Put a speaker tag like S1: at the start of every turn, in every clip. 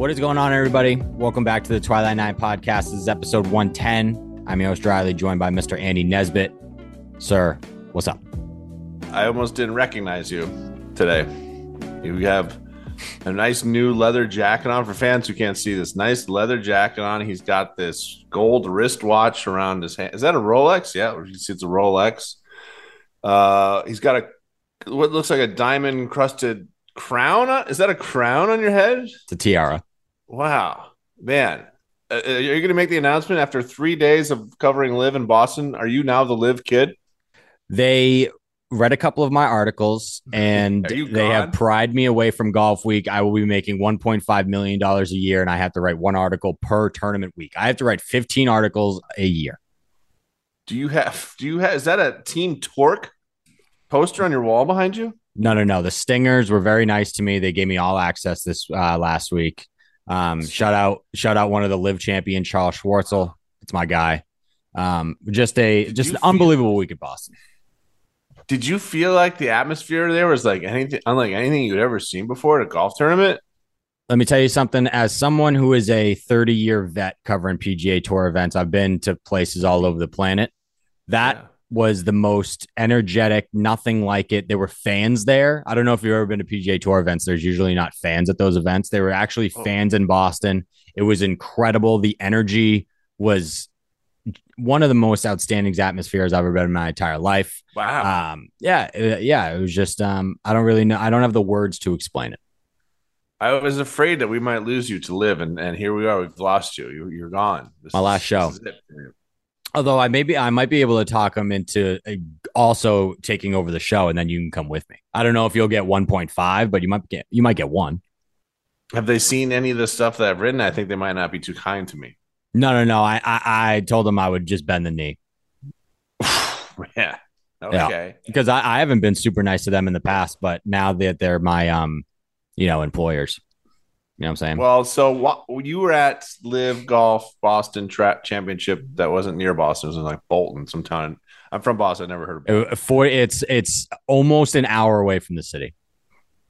S1: What is going on, everybody? Welcome back to the Twilight Nine podcast. This is episode 110. I'm your host, Riley, joined by Mr. Andy Nesbitt. Sir, what's up?
S2: I almost didn't recognize you today. You have a nice new leather jacket on for fans who can't see this. Nice leather jacket on. He's got this gold wristwatch around his hand. Is that a Rolex? Yeah, you see it's a Rolex. Uh, he's got a what looks like a diamond crusted crown. On, is that a crown on your head?
S1: It's a tiara.
S2: Wow, man. Uh, are you going to make the announcement after three days of covering live in Boston? Are you now the live kid?
S1: They read a couple of my articles and they have pried me away from golf week. I will be making $1.5 million a year and I have to write one article per tournament week. I have to write 15 articles a year.
S2: Do you have, do you have, is that a Team Torque poster on your wall behind you?
S1: No, no, no. The Stingers were very nice to me. They gave me all access this uh, last week. Um, shout out, shout out one of the live champion, Charles Schwartzel. It's my guy. Um, just a, Did just an unbelievable week at Boston.
S2: Did you feel like the atmosphere there was like anything unlike anything you'd ever seen before at a golf tournament?
S1: Let me tell you something. As someone who is a 30 year vet covering PGA Tour events, I've been to places all over the planet. That yeah. Was the most energetic, nothing like it. There were fans there. I don't know if you've ever been to PGA Tour events. There's usually not fans at those events. There were actually oh. fans in Boston. It was incredible. The energy was one of the most outstanding atmospheres I've ever been in my entire life.
S2: Wow.
S1: Um, yeah, it, yeah. It was just um, I don't really know. I don't have the words to explain it.
S2: I was afraid that we might lose you to live, and, and here we are. We've lost you. you you're gone.
S1: This my last show. Although I maybe I might be able to talk him into uh, also taking over the show, and then you can come with me. I don't know if you'll get 1.5, but you might get you might get one.
S2: Have they seen any of the stuff that I've written? I think they might not be too kind to me.
S1: No, no, no. I, I, I told them I would just bend the knee.
S2: yeah. Okay. Yeah.
S1: Because I, I haven't been super nice to them in the past, but now that they're my um, you know, employers. You know what I'm saying?
S2: Well, so what you were at Live Golf Boston Track Championship that wasn't near Boston, it was in like Bolton, some town. I'm from Boston. I never heard of
S1: it. For it's it's almost an hour away from the city.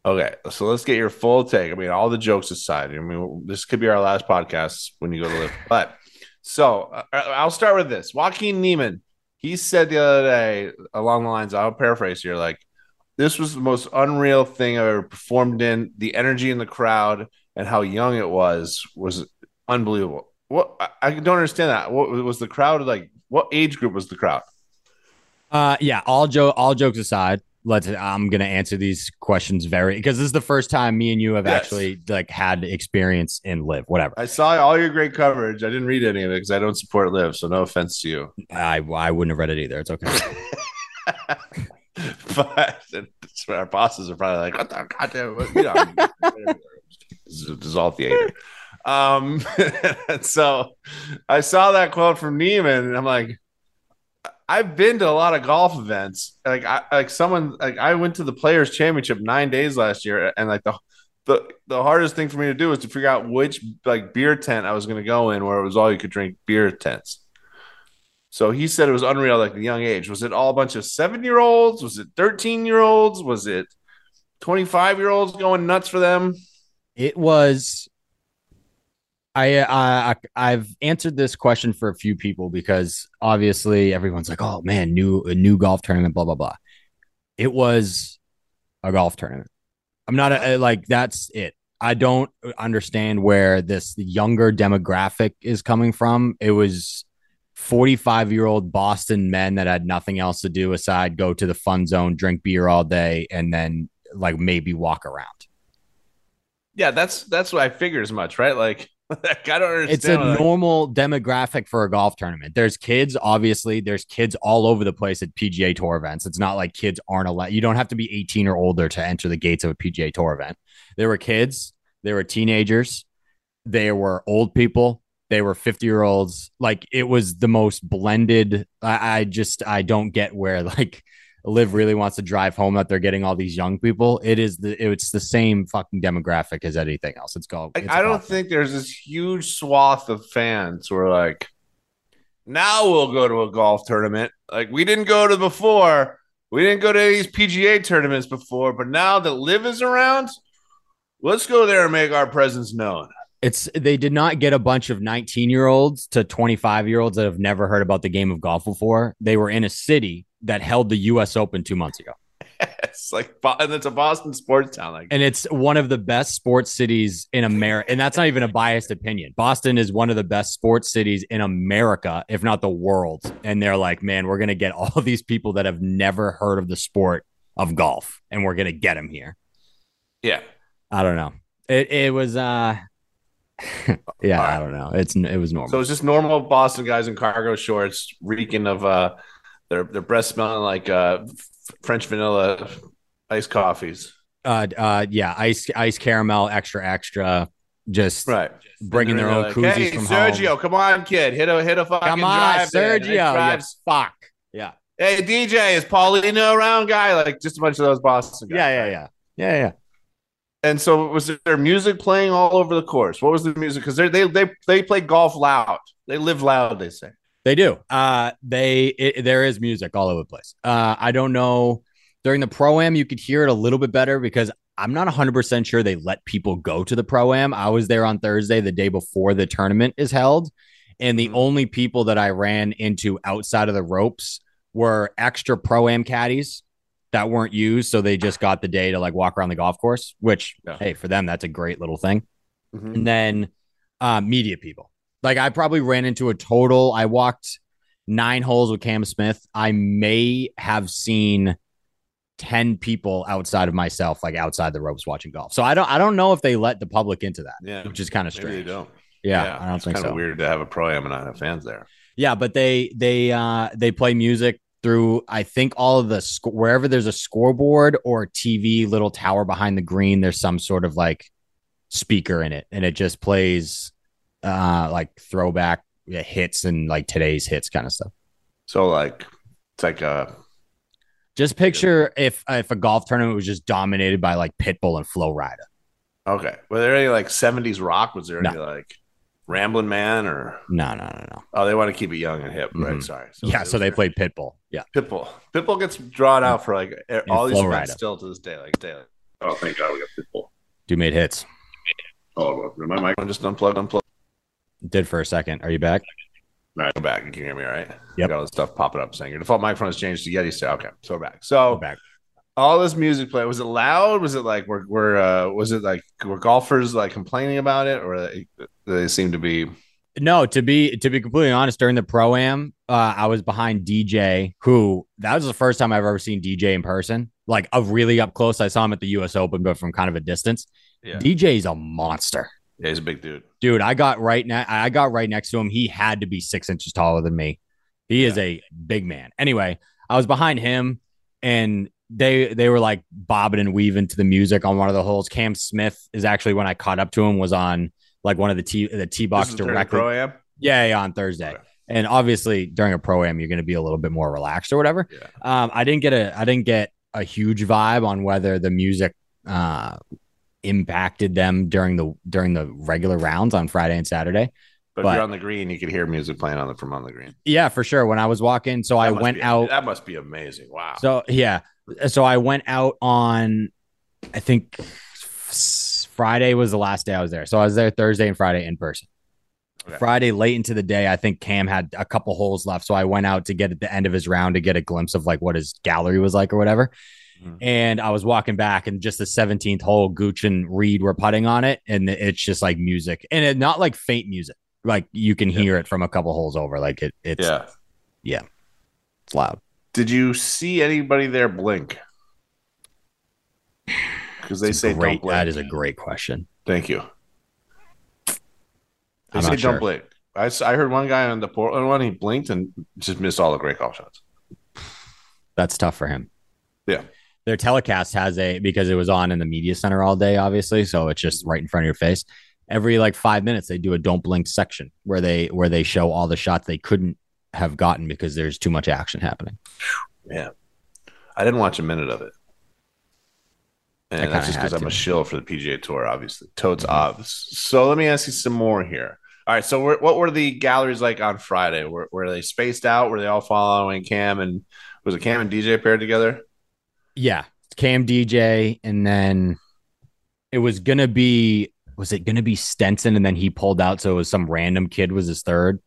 S2: Okay, so let's get your full take. I mean, all the jokes aside, I mean, this could be our last podcast when you go to live. But so uh, I'll start with this. Joaquin Niemann, he said the other day along the lines, I'll paraphrase here, like, this was the most unreal thing I ever performed in. The energy in the crowd and how young it was was unbelievable. What I, don't understand that. What was the crowd like? What age group was the crowd?
S1: Uh, yeah, all joke, all jokes aside, let's i'm gonna answer these questions very because this is the first time me and you have yes. actually like had experience in live whatever
S2: i saw all your great coverage i didn't read any of it because i don't support live so no offense to you
S1: i i wouldn't have read it either it's okay
S2: but our bosses are probably like what the goddamn you know all theater um so i saw that quote from Niemann and i'm like I've been to a lot of golf events. Like I like someone like I went to the Players Championship nine days last year, and like the the the hardest thing for me to do was to figure out which like beer tent I was going to go in, where it was all you could drink beer tents. So he said it was unreal, like the young age. Was it all a bunch of seven year olds? Was it thirteen year olds? Was it twenty five year olds going nuts for them?
S1: It was I, I I've answered this question for a few people because obviously everyone's like, "Oh man, new a new golf tournament, blah blah blah." It was a golf tournament. I'm not a, like that's it. I don't understand where this younger demographic is coming from. It was 45 year old Boston men that had nothing else to do aside go to the fun zone, drink beer all day, and then like maybe walk around.
S2: Yeah, that's that's what I figure as much, right? Like I don't understand.
S1: It's a normal demographic for a golf tournament. There's kids, obviously. There's kids all over the place at PGA Tour events. It's not like kids aren't allowed. You don't have to be 18 or older to enter the gates of a PGA Tour event. There were kids. There were teenagers. There were old people. They were 50 year olds. Like it was the most blended. I, I just I don't get where like Live really wants to drive home that they're getting all these young people. It is the it's the same fucking demographic as anything else. It's called.
S2: It's I don't think there's this huge swath of fans who are like, now we'll go to a golf tournament. Like we didn't go to before. We didn't go to these PGA tournaments before, but now that Live is around, let's go there and make our presence known.
S1: It's they did not get a bunch of 19 year olds to 25 year olds that have never heard about the game of golf before. They were in a city that held the U.S. Open two months ago.
S2: it's like and it's a Boston sports town. Like
S1: and it's one of the best sports cities in America. And that's not even a biased opinion. Boston is one of the best sports cities in America, if not the world. And they're like, man, we're gonna get all these people that have never heard of the sport of golf, and we're gonna get them here.
S2: yeah,
S1: I don't know. It it was uh, yeah,
S2: right.
S1: I don't know. It's it was normal.
S2: so it's just normal Boston guys in cargo shorts, reeking of uh, their their breath smelling like uh, French vanilla iced coffees.
S1: uh, uh, yeah, ice ice caramel, extra extra, just
S2: Right.
S1: bringing their own
S2: they're
S1: koozies
S2: hey,
S1: from
S2: Sergio,
S1: home.
S2: come on, kid, hit a hit a fucking
S1: Come on,
S2: drive.
S1: Sergio, you fuck. Yeah,
S2: Hey, DJ, is Paulina around, guy? Like just a bunch of those Boston guys.
S1: yeah, yeah, yeah, yeah, yeah.
S2: And so, was there music playing all over the course? What was the music? Because they they they play golf loud. They live loud. They say.
S1: They do. Uh, they it, there is music all over the place. Uh, I don't know. During the pro am, you could hear it a little bit better because I'm not 100 percent sure they let people go to the pro am. I was there on Thursday, the day before the tournament is held, and the
S2: Mhm.
S1: only people that I ran into outside of the ropes were extra pro am caddies that weren't used, so they just got the day to like walk around the golf course. Which,
S2: Yeah.
S1: hey, for them, that's a great little thing
S2: Mhm.
S1: and then uh, media people. Like I probably ran into a total. I walked nine holes with Cam Smith. I may have seen ten people outside of myself, like outside the ropes, watching golf. So I don't. I don't know if they let the public into that,
S2: Yeah,
S1: which is kind of strange.
S2: don't.
S1: Yeah, I don't
S2: it's
S1: think
S2: kind of
S1: so.
S2: weird to have a pro am and not have fans there.
S1: Yeah, but they they uh they play music through I think all of the sc- wherever there's a scoreboard or TV little tower behind the green there's some sort of like speaker in it and it just plays uh like throwback yeah, hits and like today's hits kind of stuff.
S2: So like, it's like uh
S1: Just picture if if a golf tournament was just dominated by like Pitbull and Flo Rida.
S2: okay. Were there any like '70s rock? Was there
S1: No.
S2: any like Ramblin' Man or
S1: No, no, no, no.
S2: oh they want to keep it young and hip, right?
S1: Mhm.
S2: Sorry.
S1: yeah, so they
S2: there.
S1: played Pitbull. Yeah.
S2: Pitbull. Pitbull gets drawn out for like e- all these
S1: Flow
S2: events still to this day. Like daily. Oh, thank God we got Pitbull.
S1: Dude made hits.
S2: Oh, my mic I'm just unplugged, unplugged.
S1: Did for a second. Are you back?
S2: All right, I'm back. You can hear me, all right?
S1: Yep.
S2: Got all this stuff popping up saying your default microphone has changed to Yeti. So okay, so we're back. So
S1: back.
S2: all this music play was it loud? Was it like we're we're uh, was it like were golfers like complaining about it, or they, they seem to be?
S1: No, to be to be completely honest, during the pro am, uh, I was behind DJ, who that was the first time I've ever seen DJ in person, like a really up close. I saw him at the U.S. Open, but from kind of a distance.
S2: Yeah,
S1: DJ's a monster,
S2: yeah he's a big dude.
S1: dude. I got right now. I got right next to him. He had to be six inches taller than me. He is a big man. Anyway, I was behind him, and they they were like bobbing and weaving to the music on one of the holes. Cam Smith is actually when I caught up to him was on like one of the t the T box directly.
S2: pro am.
S1: Yeah, yeah, on Thursday.
S2: Okay.
S1: And obviously during a pro am, you're going to be a little bit more relaxed or whatever.
S2: Yeah,
S1: Um, I didn't get a, I didn't get a huge vibe on whether the music uh, impacted them during the during the regular rounds on Friday and Saturday.
S2: but,
S1: But-
S2: if you're on the green, you could hear music playing on the from on the green.
S1: Yeah, for sure. When I was walking, so I
S2: That must
S1: went
S2: be-
S1: out.
S2: That must be amazing. Wow.
S1: So yeah, so I went out on, I think Friday was the last day I was there. So I was there Thursday and Friday in person.
S2: Okay.
S1: Friday late into the day, I think Cam had a couple holes left, so I went out to get at the end of his round to get a glimpse of like what his gallery was like or whatever.
S2: Mhm.
S1: And I was walking back, and just the 17th hole, Gooch and Reed were putting on it, and it's just like music, and it not like faint music, like you can hear it from a couple holes over, like it, it's
S2: yeah.
S1: yeah, it's loud.
S2: Did you see anybody there blink? Because they say
S1: great,
S2: don't blink.
S1: that is a great question.
S2: Thank you. They
S1: I'm
S2: say don't
S1: sure.
S2: blink. I, I heard one guy on the Portland one, he blinked and just missed all the great golf shots.
S1: That's tough for him.
S2: Yeah.
S1: Their telecast has a because it was on in the media center all day, obviously. So it's just right in front of your face. Every like five minutes, they do a don't blink section where they where they show all the shots they couldn't have gotten because there's too much action happening.
S2: Yeah. I didn't watch a minute of it. And that's just because I'm a shill for the PGA Tour, obviously. Totes
S1: mm-hmm.
S2: obs. So let me ask you some more here. All right. So what were the galleries like on Friday? Were, were they spaced out? Were they all following Cam and was it Cam and DJ paired together?
S1: Yeah, Cam DJ, and then it was gonna be was it going to be Stenson and then he pulled out so it was some random kid was his third.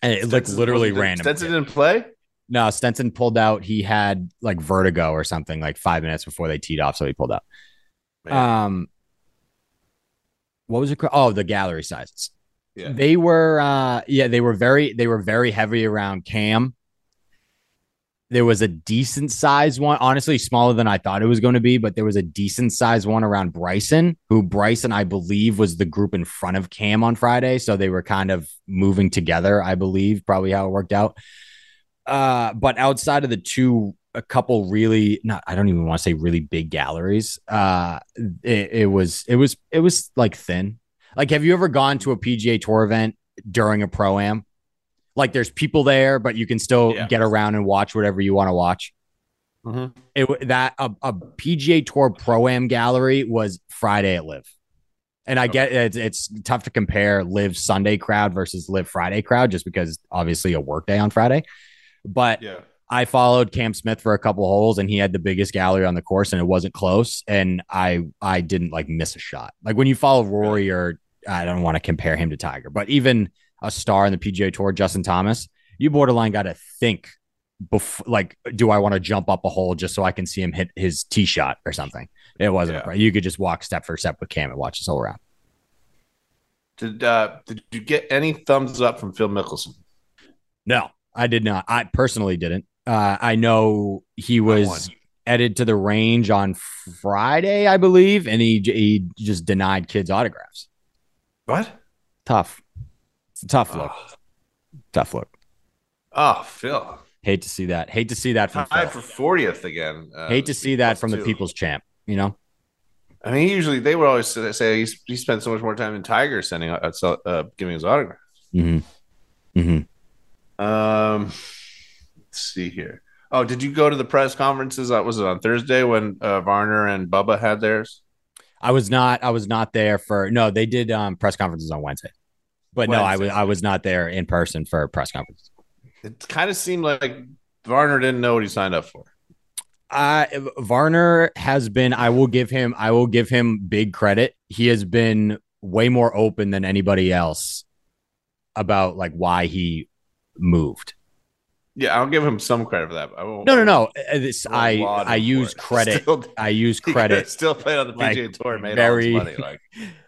S1: And it looked literally random.
S2: Stenson
S1: kid.
S2: didn't play.
S1: No, Stenson pulled out. He had like vertigo or something like 5 minutes before they teed off so he pulled out.
S2: Man,
S1: Um what was it called? Oh, the gallery sizes.
S2: yeah.
S1: They were uh yeah, they were very they were very heavy around Cam. There was a decent size one, honestly smaller than I thought it was going to be, but there was a decent size one around Bryson, who Bryson I believe was the group in front of Cam on Friday, so they were kind of moving together, I believe, probably how it worked out. Uh but outside of the two a couple really not I don't even want to say really big galleries. Uh it, it was it was it was like thin. Like, have you ever gone to a PGA Tour event during a pro am? Like, there's people there, but you can still
S2: Yeah.
S1: get around and watch whatever you want to watch.
S2: Mhm.
S1: It that a, a PGA Tour pro am gallery was Friday at Live, and I get it's, it's tough to compare Live Sunday crowd versus Live Friday crowd just because obviously a work day on Friday. But
S2: Yeah.
S1: I followed Cam Smith for a couple holes and he had the biggest gallery on the course and it wasn't close. And I I didn't like miss a shot. Like when you follow Rory or I don't want to compare him to Tiger, but even a star in the PGA Tour, Justin Thomas, you borderline got to think before like, do I want to jump up a hole just so I can see him hit his tee shot or something? It wasn't.
S2: Yeah.
S1: You could just walk step for step with Cam and watch this whole round.
S2: Did uh, did you get any thumbs up from Phil Mickelson?
S1: No, I did not. I personally didn't. Uh, I know he was headed to the range on Friday, I believe, and he he just denied kids autographs.
S2: What?
S1: Tough. It's a tough look.
S2: Oh,
S1: Tough look.
S2: oh, Phil.
S1: Hate to see that. Hate to see that from
S2: Tied for fortieth again. Uh,
S1: Hate to see that from the people's champ. You know.
S2: I mean, usually they would always say he's, he spent so much more time in Tiger sending uh, uh, giving his autograph.
S1: Mm-hmm. Mm-hmm.
S2: Um, let's see here. Oh, did you go to the press conferences? Uh, was it on Thursday when uh, Varner and Bubba had theirs?
S1: I was not. I was not there for. No, they did um, press conferences on Wednesday, but no, I was. I was not there in person for press conferences.
S2: It kind of seemed like Varner didn't know what he signed up for.
S1: Uh Varner has been I will give him I will give him big credit. He has been way more open than anybody else about like why he moved.
S2: Yeah, I'll give him some credit for that. I won't,
S1: No, no, no. Uh, This
S2: I
S1: I
S2: won't laud
S1: I
S2: him
S1: use
S2: it.
S1: credit.
S2: Still,
S1: I use credit
S2: Still played on the
S1: like,
S2: PGA Tour, and made
S1: very-
S2: money. Like,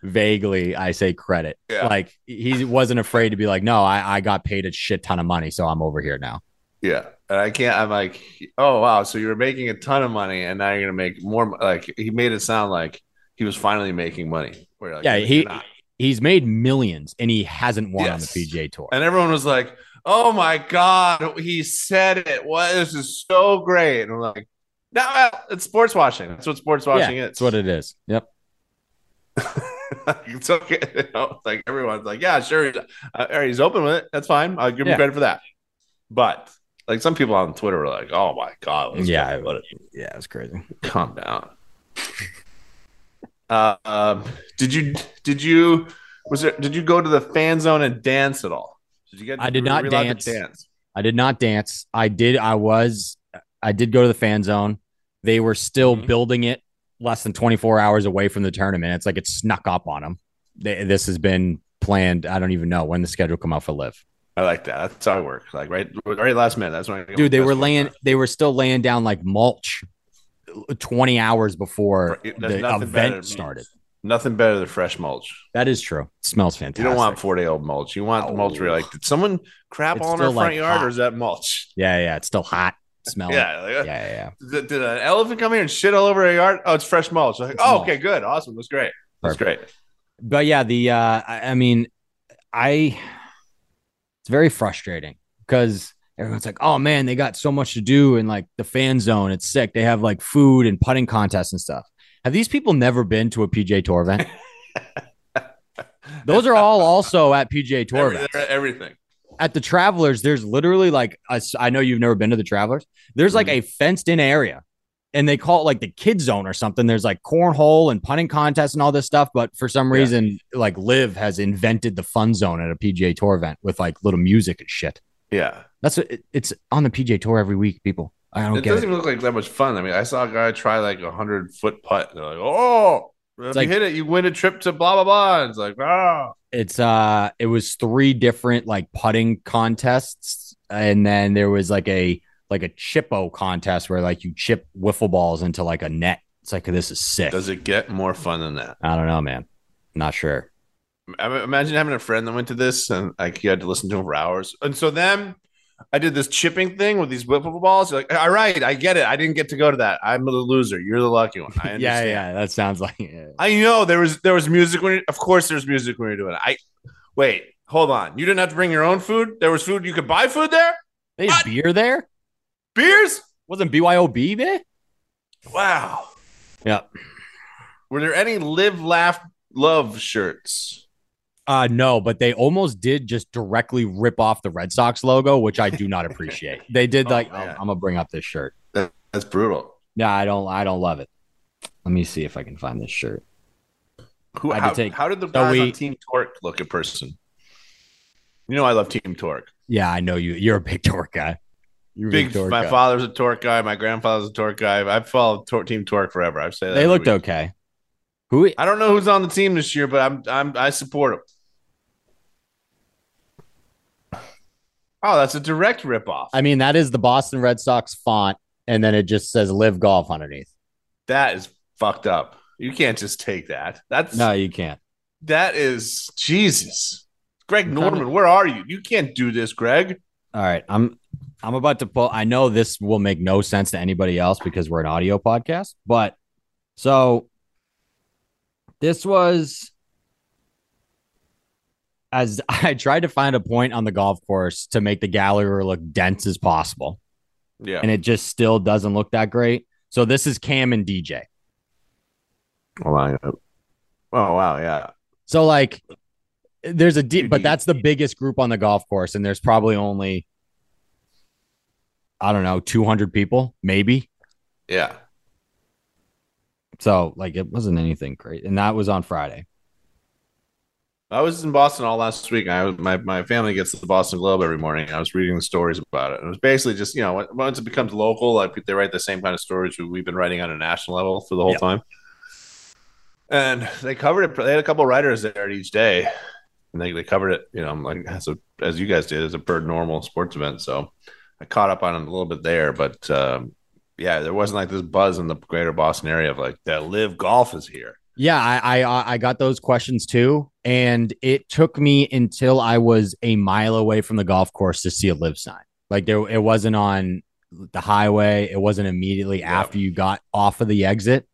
S1: vaguely I say credit.
S2: Yeah.
S1: Like he wasn't afraid to be like, no, I, I got paid a shit ton of money, so I'm over here now.
S2: yeah, and I can't. I'm like, oh wow, so you were making a ton of money, and now you're gonna make more. Like he made it sound like he was finally making money. Like,
S1: yeah, he he's made millions and he hasn't won
S2: Yes.
S1: on the PGA tour.
S2: and everyone was like, "Oh my god, he said it! What this is so great!" And I'm like, "No, it's sports watching. That's what sports watching
S1: yeah,
S2: is.
S1: that's what it is. Yep.
S2: it's okay. You know, like everyone's like, "Yeah, sure, he's, uh, he's open with it. That's fine. I'll give him
S1: Yeah.
S2: credit for that." But like some people on Twitter were like, "Oh my god,
S1: Yeah,
S2: go. Let it-
S1: Yeah, it's crazy.
S2: calm down." uh, um, did you did you was there did you go to the fan zone and dance at all? Did you get?
S1: I did not
S2: you allowed to
S1: dance.
S2: dance.
S1: I did not dance. I did. I was. I did go to the fan zone. They were still
S2: Mhm.
S1: building it less than 24 hours away from the tournament. It's like it snuck up on them. They, this has been planned. I don't even know when the schedule come out for live.
S2: I like that. That's how it works. Like right, right last minute. That's when I
S1: Dude, they were laying.
S2: time.
S1: They were still laying down like mulch 20 hours before
S2: There's
S1: the event started.
S2: Nothing better than fresh mulch.
S1: That is true. It smells fantastic.
S2: You don't want four day old mulch. You want the mulch where you're like, did someone crap
S1: It's
S2: all in our front
S1: like,
S2: yard
S1: hot.
S2: or is that mulch?
S1: Yeah, yeah. It's still hot. Smelling.
S2: Yeah. like,
S1: yeah, yeah. yeah.
S2: Did, did an elephant come here and shit all over a yard? Oh, it's fresh mulch. Like, oh, okay, good, awesome, that's great, that's great.
S1: but yeah, the uh I, I mean, I it's very frustrating because everyone's like, oh man, they got so much to do in like the fan zone. It's sick. They have like food and putting contests and stuff. Have these people never been to a PGA Tour event? Those are all also at PGA Tour
S2: Every-
S1: events.
S2: everything.
S1: At the Travelers, there's literally like a I know you've never been to the Travelers. There's like mm-hmm. a fenced in area. And they call it like the kid zone or something. There's like cornhole and punting contests and all this stuff. But for some
S2: Yeah.
S1: reason, like Live has invented the fun zone at a PGA Tour event with like little music and shit.
S2: Yeah,
S1: That's what it, it's on the PGA Tour every week, people. I don't
S2: it
S1: get
S2: doesn't
S1: it.
S2: even look like that much fun. I mean, I saw a guy try like a hundred foot putt. And they're like, oh, If
S1: like-
S2: you hit it, you win a trip to blah blah blah. It's like, ah,
S1: It's uh it was three different like putting contests and then there was like a like a chippo contest where like you chip wiffle balls into like a net. It's like this is sick.
S2: does it get more fun than that?
S1: I don't know, man. Not sure.
S2: I imagine having a friend that went to this and like you had to listen to him for hours. And so then I did this chipping thing with these wiffle balls. You're like, all right, I get it. I didn't get to go to that. I'm the loser. You're the lucky one. I
S1: Yeah,
S2: understand.
S1: yeah, that sounds like yeah.
S2: I know there was there was music when you, of course there's music when you're doing it. I wait, hold on. You didn't have to bring your own food. There was food. You could buy food there.
S1: They had
S2: What?
S1: beer there?
S2: Beers.
S1: Wasn't BYOB there?
S2: Wow.
S1: Yeah.
S2: Were there any live, laugh, love shirts?
S1: Uh no, but they almost did just directly rip off the Red Sox logo, which I do not appreciate. They did
S2: Oh,
S1: like oh. I'm gonna bring up this shirt.
S2: That's brutal.
S1: Yeah, I don't I don't love it. Let me see if I can find this shirt.
S2: Who? How,
S1: take-
S2: how did the guys
S1: we-
S2: on Team Torque look in person? You know I love Team Torque.
S1: Yeah, I know you. You're a big torque guy. You're
S2: Big.
S1: torque
S2: my
S1: guy.
S2: father's a Torque guy. My grandfather's a Torque guy. I've followed tor- Team Torque forever. I've said that
S1: They looked
S2: week.
S1: okay. Who?
S2: I don't know who's on the team this year, but I'm I'm I support them. Oh, that's a direct ripoff.
S1: I mean, that is the Boston Red Sox font, and then it just says "Live Golf" underneath.
S2: that is fucked up. You can't just take that. That's
S1: No, you can't.
S2: that is Jesus. Greg
S1: I'm trying to-
S2: Norman, where are you? You can't do this, Greg.
S1: All right, I'm I'm about to pull. I know this will make no sense to anybody else because we're an audio podcast, but so this was as I tried to find a point on the golf course to make the gallery look dense as possible,
S2: Yeah.
S1: and it just still doesn't look that great. So this is Cam and DJ.
S2: Oh wow. Oh wow, yeah.
S1: So like there's a deep, but that's the biggest group on the golf course, and there's probably only I don't know, 200 people, maybe.
S2: Yeah.
S1: So like it wasn't anything great, and that was on Friday.
S2: I was in Boston all last week. I was, my my family gets the Boston Globe every morning. I was reading the stories about it. And it was basically just you know once it becomes local, like they write the same kind of stories we've been writing on a national level for the whole
S1: Yep.
S2: time. And they covered it. They had a couple writers there each day, and they, they covered it. You know, like as a, as you guys did as a per normal sports event. So I caught up on it a little bit there, but um, yeah, there wasn't like this buzz in the greater Boston area of like that live golf is here.
S1: Yeah, I, I uh, I got those questions too, and it took me until I was a mile away from the golf course to see a live sign. Like there, it wasn't on the highway. It wasn't immediately
S2: Yeah.
S1: after you got off of the exit.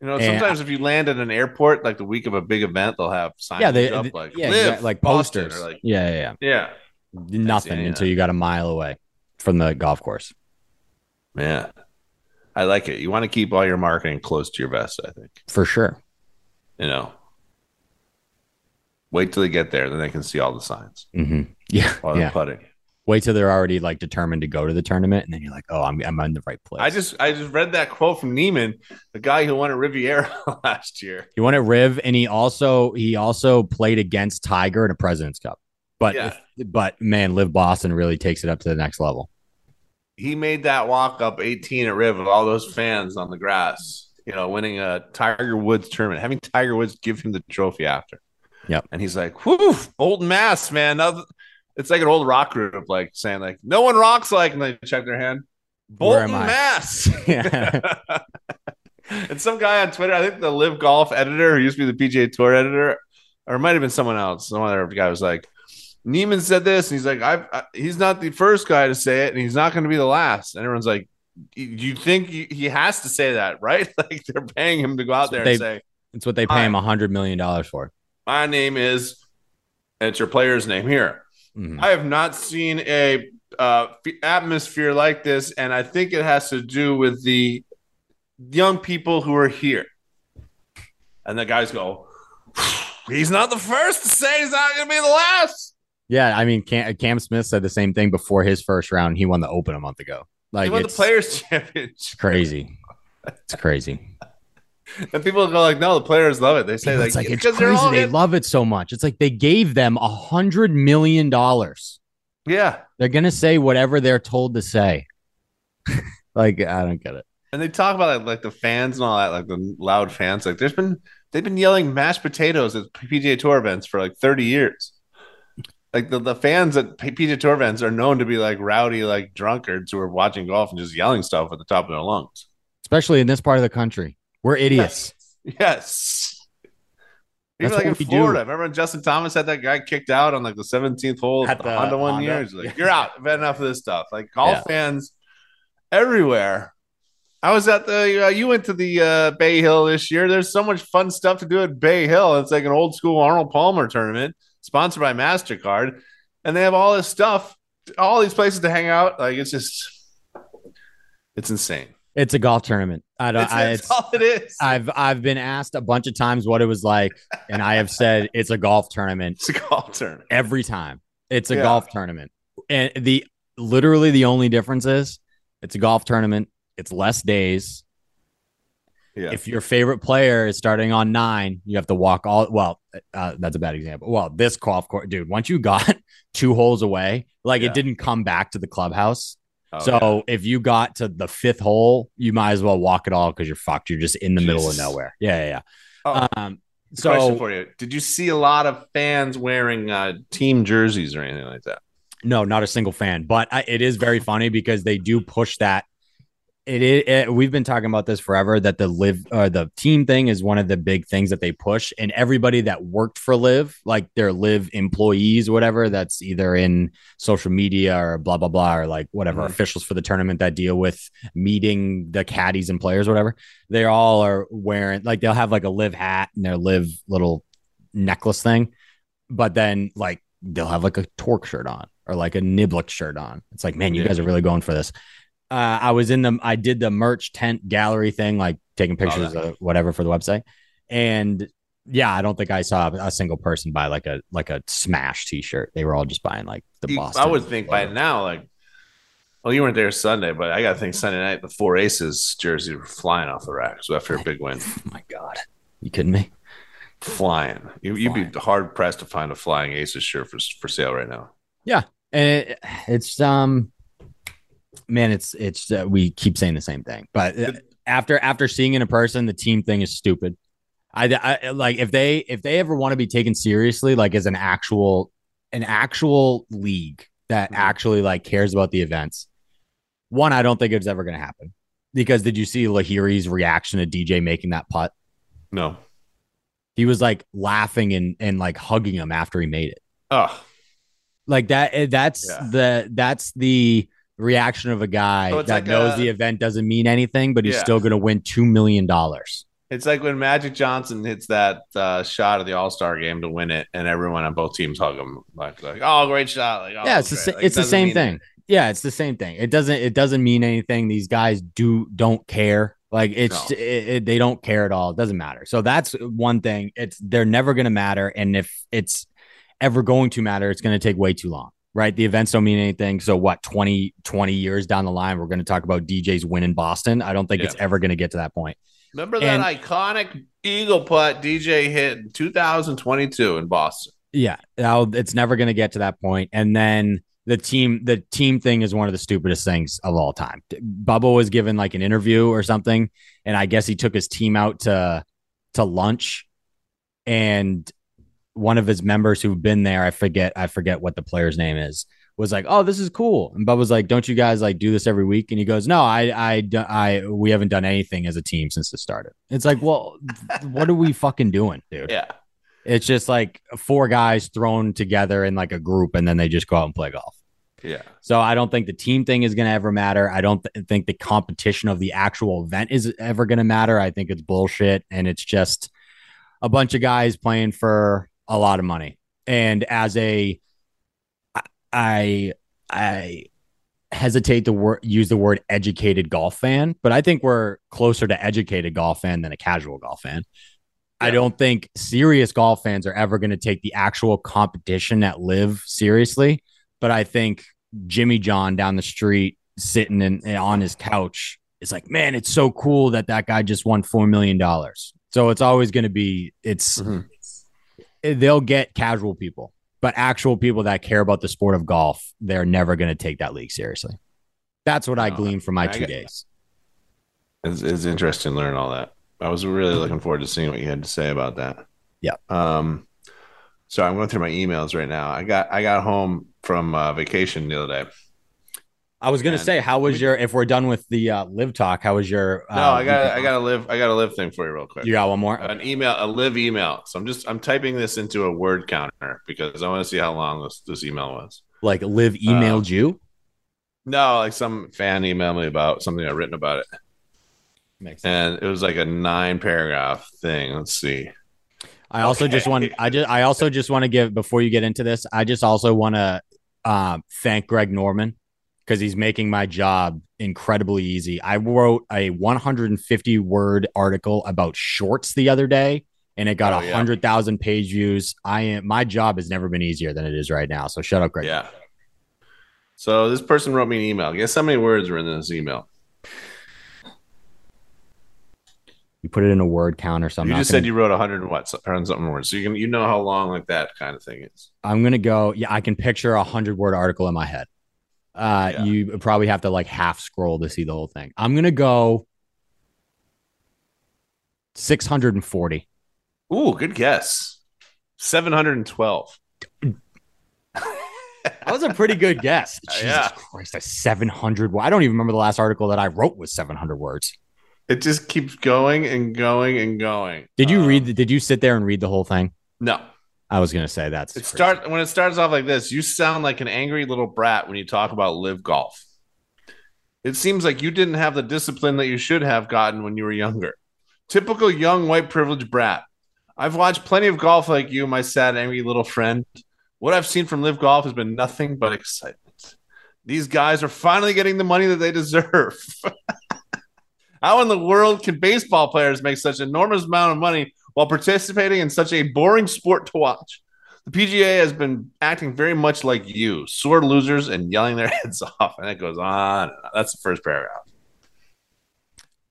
S2: You know,
S1: And-
S2: sometimes if you land at an airport, like the week of a big event, they'll have signs
S1: yeah, they,
S2: up like
S1: yeah,
S2: live,
S1: like posters.
S2: like
S1: yeah, yeah,
S2: yeah,
S1: yeah. Nothing until you got a mile away from the golf course.
S2: yeah. I like it. You want to keep all your marketing close to your vest. I think
S1: For sure.
S2: you know. Wait till they get there, then they can see all the signs
S1: Mm-hmm. Yeah,
S2: while
S1: yeah.
S2: putting.
S1: Wait till they're already like determined to go to the tournament, and then you're like, oh, I'm I'm in the right place.
S2: I just I just read that quote from Niemann, the guy who won at Riviera last year.
S1: he won at Riv, and he also he also played against Tiger in a President's Cup. But
S2: Yeah.
S1: but man, Live Boston really takes it up to the next level.
S2: He made that walk up 18 at Riv with all those fans on the grass, you know, winning a Tiger Woods tournament, having Tiger Woods give him the trophy after.
S1: Yep.
S2: And he's like, whoo, old mass, man. It's like an old rock group, like saying, like, no one rocks like, and they check their hand. Bolton Mass.
S1: Yeah.
S2: and some guy on Twitter, I think the Live Golf editor, who used to be the PGA Tour editor, or it might have been someone else. Some other guy was like, Niemann said this, and he's like, I've, I, he's not the first guy to say it, and he's not going to be the last. And everyone's like, you think he he has to say that, right? Like they're paying him to go out there
S1: They-
S2: and say,
S1: It's what they pay him a hundred million dollars for.
S2: my name is, and it's your player's name here.
S1: Mhm.
S2: I have not seen a uh, atmosphere like this, and I think it has to do with the young people who are here. And the guys go, "He's not the first to say he's not going to be the last."
S1: Yeah, I mean, Cam, Cam Smith said the same thing before his first round. He won the Open a month ago. Like
S2: he won the
S1: it's
S2: Players Championship,
S1: crazy. It's crazy.
S2: and people go like, "No, the players love it." They say like,
S1: it's like it's
S2: they're
S1: crazy.
S2: all
S1: They
S2: in-
S1: love it so much. It's like they gave them a hundred million dollars.
S2: yeah."
S1: They're gonna say whatever they're told to say. like I don't get it.
S2: And they talk about like, like the fans and all that, like the loud fans. Like there's been they've been yelling mashed potatoes at PGA Tour events for like 30 years. Like the, the fans at PGA Tour events are known to be like rowdy, like drunkards who are watching golf and just yelling stuff at the top of their lungs.
S1: Especially in this part of the country. We're idiots.
S2: Yes. yes. Even
S1: That's
S2: like in
S1: we do.
S2: Florida. Remember when Justin Thomas had that guy kicked out on like the 17th hole
S1: At
S2: at the
S1: the
S2: Honda one
S1: Honda?
S2: year? He's like, you're out. I've had enough of this stuff. Like golf
S1: Yeah.
S2: fans everywhere. I was at the, uh, you went to the uh, Bay Hill this year. There's so much fun stuff to do at Bay Hill. It's like an old school Arnold Palmer tournament sponsored by MasterCard. And they have all this stuff, all these places to hang out. Like it's just, it's insane.
S1: It's a golf tournament. I don't
S2: It's,
S1: I,
S2: it's all it is.
S1: I've I've been asked a bunch of times what it was like, and I have said it's a golf tournament
S2: it's a golf tournament.
S1: every time. It's a
S2: Yeah.
S1: golf tournament. And the literally the only difference is it's a golf tournament. It's less days.
S2: Yeah.
S1: If your favorite player is starting on nine, you have to walk all. Well, uh, that's a bad example. Well, this golf course, dude. Once you got two holes away, like
S2: Yeah.
S1: it didn't come back to the clubhouse.
S2: Oh,
S1: so if you got to the fifth hole, you might as well walk it all because you're fucked. You're just in the middle of nowhere. Yeah, yeah.
S2: Oh.
S1: yeah. Um,
S2: So, question for you: Did you see a lot of fans wearing uh, team jerseys or anything like that?
S1: No, not a single fan. But I, it is very funny because they do push that. It, it, it- we've been talking about this forever that the live or the team thing is one of the big things that they push, and everybody that worked for Live, like their Live employees or whatever, that's either in social media or blah blah blah or like whatever
S2: Mhm.
S1: officials for the tournament that deal with meeting the caddies and players, whatever. They all are wearing like they'll have like a Live hat and their Live little necklace thing, but then like they'll have like a torque shirt on or like a niblick shirt on. It's like, man, you
S2: Yeah.
S1: guys are really going for this. Uh, I was in the, I did the merch tent gallery thing, like taking pictures of whatever for the website. And yeah, I don't think I saw a single person buy like a, like a smash t-shirt. They were all just buying like the Boston.
S2: I would think by now, like, well, you weren't there Sunday, but I got to think Sunday night the Four Aces jersey were flying off the rack. So after a big win,
S1: Oh my God. You kidding me?
S2: flying, you, you'd be hard pressed to find a flying Aces shirt for for sale right now.
S1: Yeah, and it, it's, um, man, it's, it's, uh, we keep saying the same thing, but uh, after, after seeing it in a person, the team thing is stupid. I, I like if they if they ever want to be taken seriously, like as an actual an actual league that
S2: Mhm.
S1: actually like cares about the events. One, I don't think it's ever going to happen because did you see Lahiri's reaction to DJ making that putt?
S2: No,
S1: He was like laughing and and like hugging him after he made it.
S2: oh,
S1: Like that. eh, That's
S2: Yeah.
S1: the that's the reaction of a guy
S2: So
S1: that
S2: like
S1: knows
S2: a-
S1: the event doesn't mean anything, but he's
S2: Yeah.
S1: still going to win two million dollars.
S2: it's like when Magic Johnson hits that uh, shot of the All Star game to win it, and everyone on both teams hug him like, like "Oh, great shot!" Like, oh,
S1: yeah, it's the,
S2: Like,
S1: it's the same thing.
S2: anything.
S1: Yeah, it's the same thing. It doesn't it doesn't mean anything. These guys do don't care. Like it's
S2: No.
S1: it, it- they don't care at all. It doesn't matter. So that's one thing. It's they're never going to matter, and if it's ever going to matter, it's going to take way too long. Right? The events don't mean anything. So what? 20, 20 years down the line, we're going to talk about DJ's win in Boston. I don't think it's ever going to get to that point.
S2: Remember that
S1: And-
S2: iconic eagle putt DJ hit in 2022 in Boston?
S1: Yeah, now it's never going to get to that point. And then the team, the team thing is one of the stupidest things of all time. Bubba was given like an interview or something, and I guess he took his team out to to lunch, and one of his members who've been there, I forget, I forget what the player's name is, was like, "Oh, this is cool," and Bubba's like, "Don't you guys like do this every week?" And he goes, "No, I, I, I, we haven't done anything as a team since it started." It's like, well, what are we fucking doing, dude?
S2: Yeah.
S1: It's just like four guys thrown together in like a group and then they just go out and play golf.
S2: Yeah.
S1: So I don't think the team thing is going to ever matter. I don't th- think the competition of the actual event is ever going to matter. I think it's bullshit and it's just a bunch of guys playing for a lot of money. And as a I I hesitate to wor- use the word educated golf fan, but I think we're closer to educated golf fan than a casual golf fan. I don't think serious golf fans are ever going to take the actual competition at live seriously. But I think Jimmy John down the street sitting in, on his couch is like, man, it's so cool that that guy just won $4 million. So it's always going to be, it's,
S2: Mhm.
S1: They'll get casual people, but actual people that care about the sport of golf, they're never going to take that league seriously. That's what I
S2: No,
S1: gleaned from my
S2: I
S1: two
S2: get-
S1: days.
S2: It's, it's interesting to learn all that. I was really looking forward to seeing what you had to say about that.
S1: Yeah.
S2: Um. So I'm going through my emails right now. I got I got home from uh, vacation the other day.
S1: I was gonna
S2: And
S1: say, how was your? If we're done with the uh, live talk, how was your? Uh,
S2: No, I got
S1: weekend?
S2: I got to live I got a live thing for you real quick.
S1: You got one more.
S2: An email, a live email. So I'm just I'm typing this into a word counter because I want to see how long this this email was.
S1: like live emailed
S2: uh,
S1: you.
S2: No, like some fan emailed me about something I've written about it,
S1: Makes sense.
S2: and it was like a nine paragraph thing. Let's see.
S1: I also just want. I just. I also just want to give before you get into this. I just also want to um, thank Greg Norman because he's making my job incredibly easy. I wrote a 150 word article about shorts the other day, and it got
S2: Oh,
S1: a
S2: yeah.
S1: hundred thousand page views. I am. My job has never been easier than it is right now. So shut up, Greg.
S2: Yeah. So this person wrote me an email. Guess how many words were in this email?
S1: You put it in a word count or something.
S2: you just said you wrote 100 and what? Around something words. So you can you know how long like that kind of thing is.
S1: I'm gonna go. Yeah, I can picture a hundred word article in my head. Uh,
S2: Yeah.
S1: you probably have to like half scroll to see the whole thing. I'm gonna go 640.
S2: Ooh, good guess. 712.
S1: That was a pretty good guess. Jesus
S2: Yeah.
S1: Christ, a 700. wo- I don't even remember the last article that I wrote was 700 words.
S2: It just keeps going and going and going.
S1: Did you
S2: Um,
S1: read? The, did you sit there and read the whole thing?
S2: No.
S1: I was gonna say that's
S2: It
S1: crazy.
S2: start when it starts off like this. You sound like an angry little brat when you talk about live golf. It seems like you didn't have the discipline that you should have gotten when you were younger. Typical young white privileged brat. I've watched plenty of golf like you, my sad angry little friend. What I've seen from live golf has been nothing but excitement. These guys are finally getting the money that they deserve. How in the world can baseball players make such enormous amount of money while participating in such a boring sport to watch? The PGA has been acting very much like you, sore losers and yelling their heads off. And it goes on. That's the first paragraph.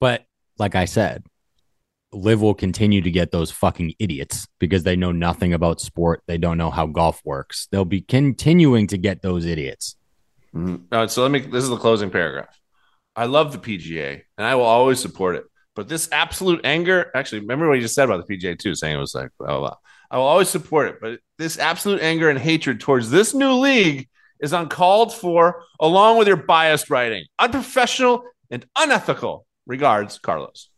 S1: But like I said, Liv will continue to get those fucking idiots because they know nothing about sport. They don't know how golf works. They'll be continuing to get those idiots.
S2: Mhm. All right, so let me. This is the closing paragraph. I love the PGA, and I will always support it. But this absolute anger, actually, remember what you just said about the PGA too, saying it was like, blah, blah. I will always support it. But this absolute anger and hatred towards this new league is uncalled for, along with your biased writing, unprofessional and unethical. Regards, Carlos.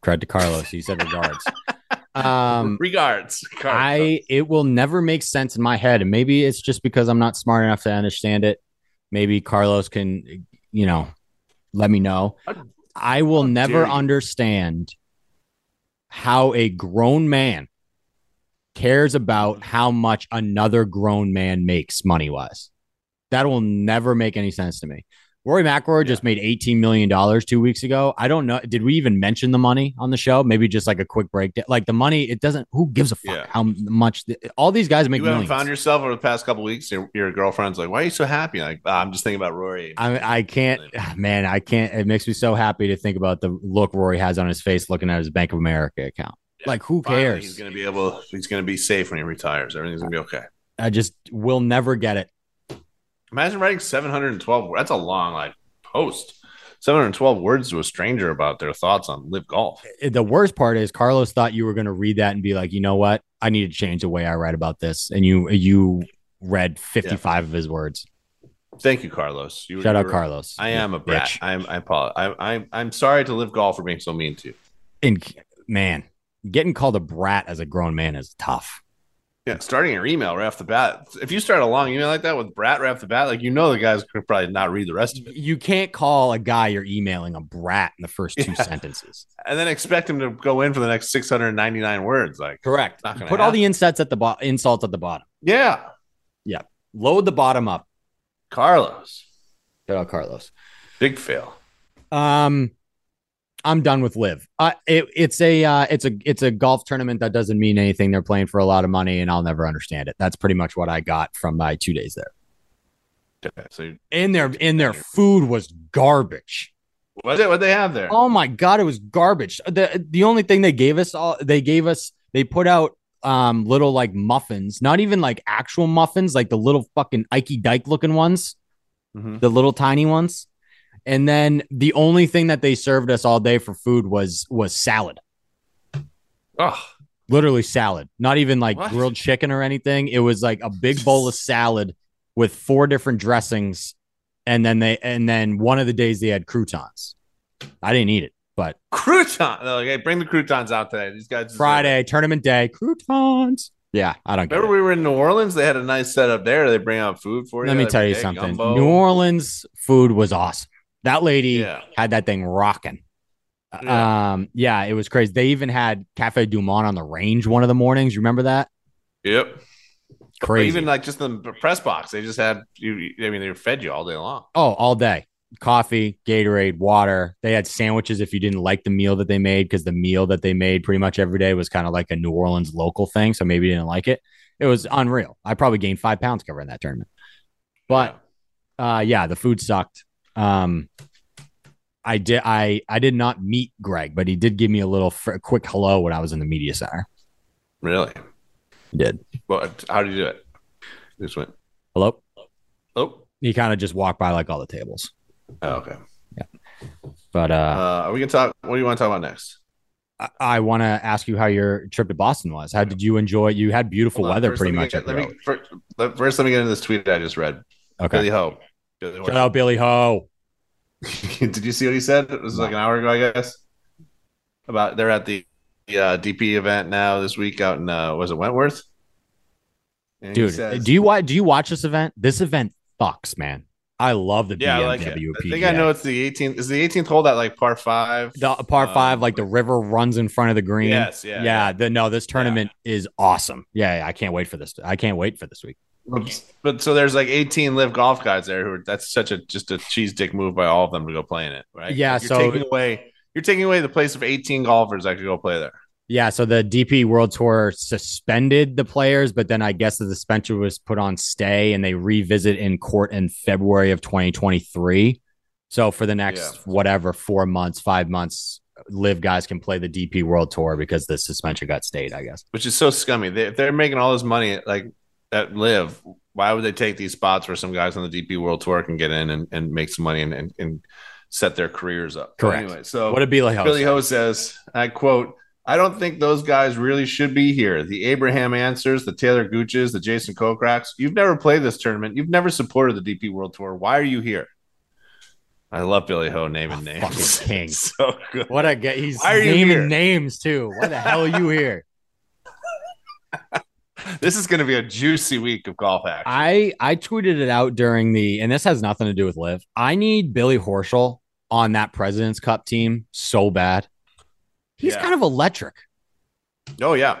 S1: Credit to Carlos. He said regards. um,
S2: Regards, Carlos.
S1: I it will never make sense in my head, and maybe it's just because I'm not smart enough to understand it. Maybe Carlos can, you know, let me know. I will
S2: how
S1: never understand how a grown man cares about how much another grown man makes money wise. That will never make any sense to me. Rory McIlroy just made eighteen million dollars two weeks ago. I don't know. Did we even mention the money on the show? Maybe just like a quick breakdown. Like the money, it doesn't. Who gives a fuck
S2: Yeah.
S1: how much? The, all these guys make
S2: you haven't found yourself over the past couple weeks. Your, your girlfriend's like, "Why are you so happy?" Like, "Ah, I'm just thinking about Rory.
S1: I I can't, man. I can't. It makes me so happy to think about the look Rory has on his face looking at his Bank of America account. Like, who
S2: Finally,
S1: cares?
S2: He's gonna be able. He's gonna be safe when he retires. Everything's gonna be okay.
S1: I just will never get it.
S2: Imagine writing 712 words. That's a long like post. 712 words to a stranger about their thoughts on live golf.
S1: Eh, the worst part is Carlos thought you were going to read that and be like, you know what? I need to change the way I write about this. And you you read 55 of his words.
S2: Thank you, Carlos. You,
S1: Shout out
S2: were-
S1: Carlos.
S2: I am a brat.
S1: Bitch.
S2: I'm I apologize. I, I I'm sorry to live golf for being so mean to you.
S1: And man, getting called a brat as a grown man is tough.
S2: Yeah, starting your email right off the bat. If you start a long email like that with brat right off the bat, like you know the guy's gonna probably not read the rest of it,
S1: You can't call a guy you're emailing a brat in the first two
S2: Yeah.
S1: sentences.
S2: and then expect him to go in for the next 699 words. Like,
S1: Correct. Put all the insults at the bo- insults at the bottom.
S2: Yeah, yeah,
S1: Load the bottom up.
S2: Carlos,
S1: Shout out Carlos.
S2: big fail.
S1: Um, I'm done with live. Uh, it, it's a uh, it's a it's a golf tournament that doesn't mean anything. They're playing for a lot of money, and I'll never understand it. That's pretty much what I got from my two days there.
S2: Okay, so
S1: And their and their food was garbage.
S2: what what they have there?
S1: Oh my god, it was garbage. the The only thing they gave us, all they gave us, they put out um little like muffins, not even like actual muffins, like the little fucking Ikey Dyke looking ones.
S2: Mhm.
S1: the little tiny ones. And then the only thing that they served us all day for food was was salad.
S2: Oh,
S1: Literally salad. Not even like
S2: What?
S1: grilled chicken or anything. It was like a big bowl of salad with four different dressings. And then they and then one of the days they had croutons. I didn't eat it, but
S2: crouton. They're oh, like, hey, bring the croutons out today. These guys.
S1: Friday, tournament day, croutons. Yeah, I don't get
S2: Remember, we were in New Orleans. They had a nice setup there. They bring out food for you.
S1: Let me tell you
S2: day,
S1: something.
S2: gumbo.
S1: New Orleans food was awesome. That lady
S2: Yeah.
S1: had that thing rocking.
S2: Yeah.
S1: Um, yeah, it was crazy. They even had Cafe Du Monde on the range one of the mornings. You remember that?
S2: Yep.
S1: Crazy.
S2: Even like just the press box, they just had you. I mean, they fed you all day long.
S1: oh, all day. Coffee, Gatorade, water. They had sandwiches if you didn't like the meal that they made, because the meal that they made pretty much every day was kind of like a New Orleans local thing. So maybe you didn't like it. It was unreal. I probably gained five pounds covering that tournament. But uh yeah the food sucked um i did i i did not meet greg but he did give me a little fr- quick hello when i was in the media center
S2: really.
S1: he did
S2: Well, how did you do it? You Just went.
S1: hello
S2: Oh.
S1: he kind of just walked by like all the tables
S2: Oh, okay. Yeah.
S1: But
S2: Uh,
S1: uh
S2: are we gonna talk? What do you want to talk about next?
S1: i, I want to ask you how your trip to boston was how did you enjoy it you had beautiful
S2: Hold
S1: weather pretty much
S2: get- let me first, let- first, let me get into this tweet I just read.
S1: okay
S2: Billy Ho. Billy Ho.
S1: shout out billy ho
S2: Did you see what he said? It was like an hour ago, I guess. About they're at the uh, DP event now this week out in uh, was it Wentworth? And
S1: dude
S2: says-
S1: do you watch do you watch this event this event fucks man i love the
S2: Yeah, I
S1: BMW
S2: like it. I think I know it's the 18th. Is the 18th hole that like par five?
S1: the par
S2: Um,
S1: five, like the river runs in front of the green.
S2: Yes, yeah,
S1: yeah. The, no, this tournament is awesome. Yeah, yeah, I can't wait for this. I can't wait for this week.
S2: But, so there's like 18 LIV golf guys there who are that's such a just a cheese dick move by all of them to go play in it, right?
S1: Yeah,
S2: you're
S1: so-
S2: taking away you're taking away the place of 18 golfers that could go play there.
S1: Yeah, so the DP World Tour suspended the players, but then I guess the suspension was put on stay, and they revisit in court in February of 2023. So for the next
S2: Yeah.
S1: whatever four months, five months, LIV guys can play the DP World Tour because the suspension got stayed. I guess.
S2: which is so scummy. They, if they're making all this money like at LIV, why would they take these spots where some guys on the DP World Tour can get in and, and make some money and, and, and set their careers up? But
S1: Correct.
S2: Anyway, so
S1: What did Billy Ho?
S2: Billy? Ho says, I quote, I don't think those guys really should be here. The Abraham Ancers, the Taylor Gooches, the Jason Kokrak's. You've never played this tournament. You've never supported the DP World Tour. Why are you here? I love Billy Ho naming
S1: Oh,
S2: names.
S1: fucking king.
S2: so good.
S1: What a guy! He's
S2: Why are you
S1: naming
S2: here?
S1: names too. Why the hell are you here?
S2: This is going to be a juicy week of golf action.
S1: I I tweeted it out during the, and this has nothing to do with LIV. I need Billy Horschel on that President's Cup team so bad. He's
S2: Yeah.
S1: kind of electric.
S2: oh, yeah.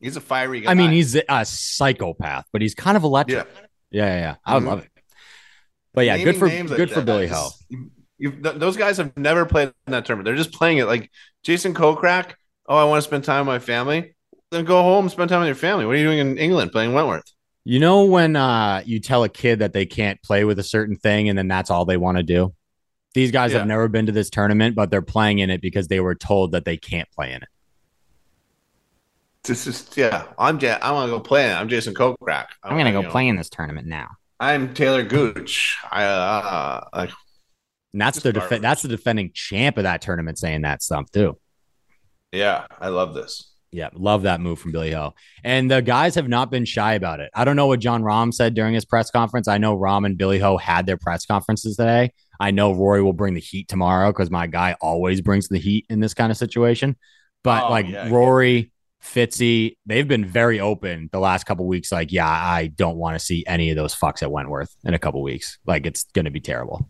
S2: He's a fiery guy.
S1: I mean, he's a psychopath, but he's kind of electric.
S2: Yeah.
S1: Yeah, yeah, yeah. I would
S2: Mhm.
S1: love it. But yeah,
S2: Naming
S1: good for good for Billy Ho.
S2: just- you- you've- th- those guys have never played in that tournament. They're just playing it like Jason Kokrak. Oh, I want to spend time with my family. Then go home, spend time with your family. What are you doing in England playing Wentworth?
S1: You know when uh, you tell a kid that they can't play with a certain thing, and then that's all they want to do. These guys
S2: Yeah.
S1: have never been to this tournament, but they're playing in it because they were told that they can't play in it.
S2: This is yeah. I'm ja- I want to go play it. I'm Jason Kokrak.
S1: I'm gonna go
S2: know,
S1: play in this tournament now.
S2: I'm Taylor Gooch. I uh, like
S1: And that's the def- that's the defending champ of that tournament saying that stuff too.
S2: yeah. I love this.
S1: Yeah, love that move from Billy Ho. And the guys have not been shy about it. I don't know what Jon Rahm said during his press conference. I know Rahm and Billy Ho had their press conferences today. I know Rory will bring the heat tomorrow because my guy always brings the heat in this kind of situation. But
S2: Oh,
S1: like
S2: yeah.
S1: Rory, Fitzy, they've been very open the last couple weeks. Like, yeah, I don't want to see any of those fucks at Wentworth in a couple weeks. Like, it's going to be terrible.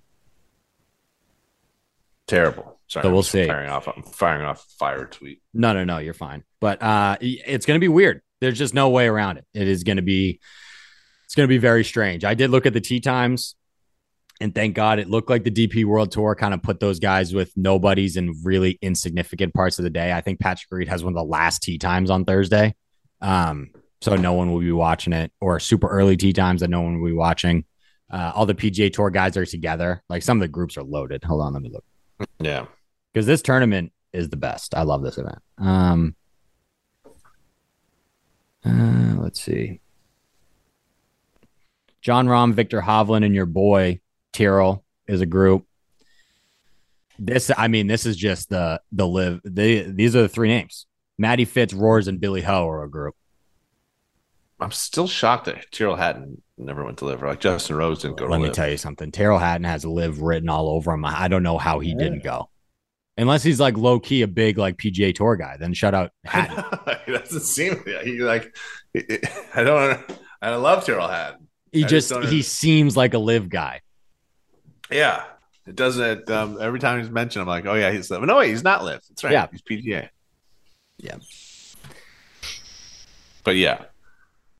S2: Terrible. Sorry,
S1: So we'll see.
S2: Firing off. I'm firing off fire tweet.
S1: No, no, no, you're fine. But uh it's going to be weird. There's just no way around it. It is going to be it's going to be very strange. I did look at the tee times and thank God it looked like the DP World Tour kind of put those guys with nobodies in really insignificant parts of the day. I think Patrick Reed has one of the last tee times on Thursday. Um so no one will be watching it or super early tee times that no one will be watching. Uh, all the PGA Tour guys are together. Like some of the groups are loaded. Hold on, let me look
S2: Yeah.
S1: Because this tournament is the best. I love this event. Um, uh, let's see. Jon Rahm, Viktor Hovland, and your boy Tyrrell is a group. This, I mean, this is just the the live. They, these are the three names: Matty Fitz, Roars, and Billy Ho are a group.
S2: I'm still shocked that Tyrrell Hatton never went to LIV. Like Justin Rose didn't go.
S1: Let me
S2: live.
S1: tell you something. Tyrrell Hatton has LIV written all over him. I don't know how he didn't go, unless he's like low key a big like PGA Tour guy. Then shout out Hatton.
S2: it doesn't seem. He like. I don't. I love Tyrrell Hatton.
S1: He
S2: I
S1: just
S2: just
S1: he seems like a LIV guy.
S2: Yeah, it doesn't. Um, every time he's mentioned, I'm like, oh yeah, he's LIV. No, wait, he's not LIV. That's right.
S1: Yeah.
S2: he's PGA.
S1: Yeah.
S2: But yeah,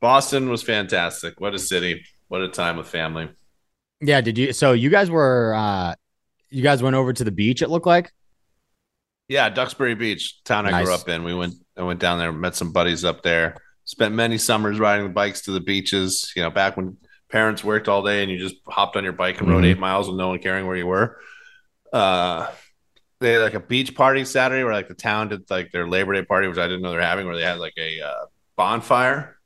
S2: Boston was fantastic. What a city. What a time with family.
S1: Yeah. Did you? So you guys were, uh you guys went over to the beach. It looked like.
S2: Yeah, Duxbury Beach, town I grew up in. We went. I went down there, met some buddies up there. Spent many summers riding the bikes to the beaches. You know, back when parents worked all day and you just hopped on your bike and rode
S1: Mhm.
S2: eight miles with no one caring where you were. Uh, they had like a beach party Saturday where like the town did like their Labor Day party, which I didn't know they're having, where they had like a uh, bonfire.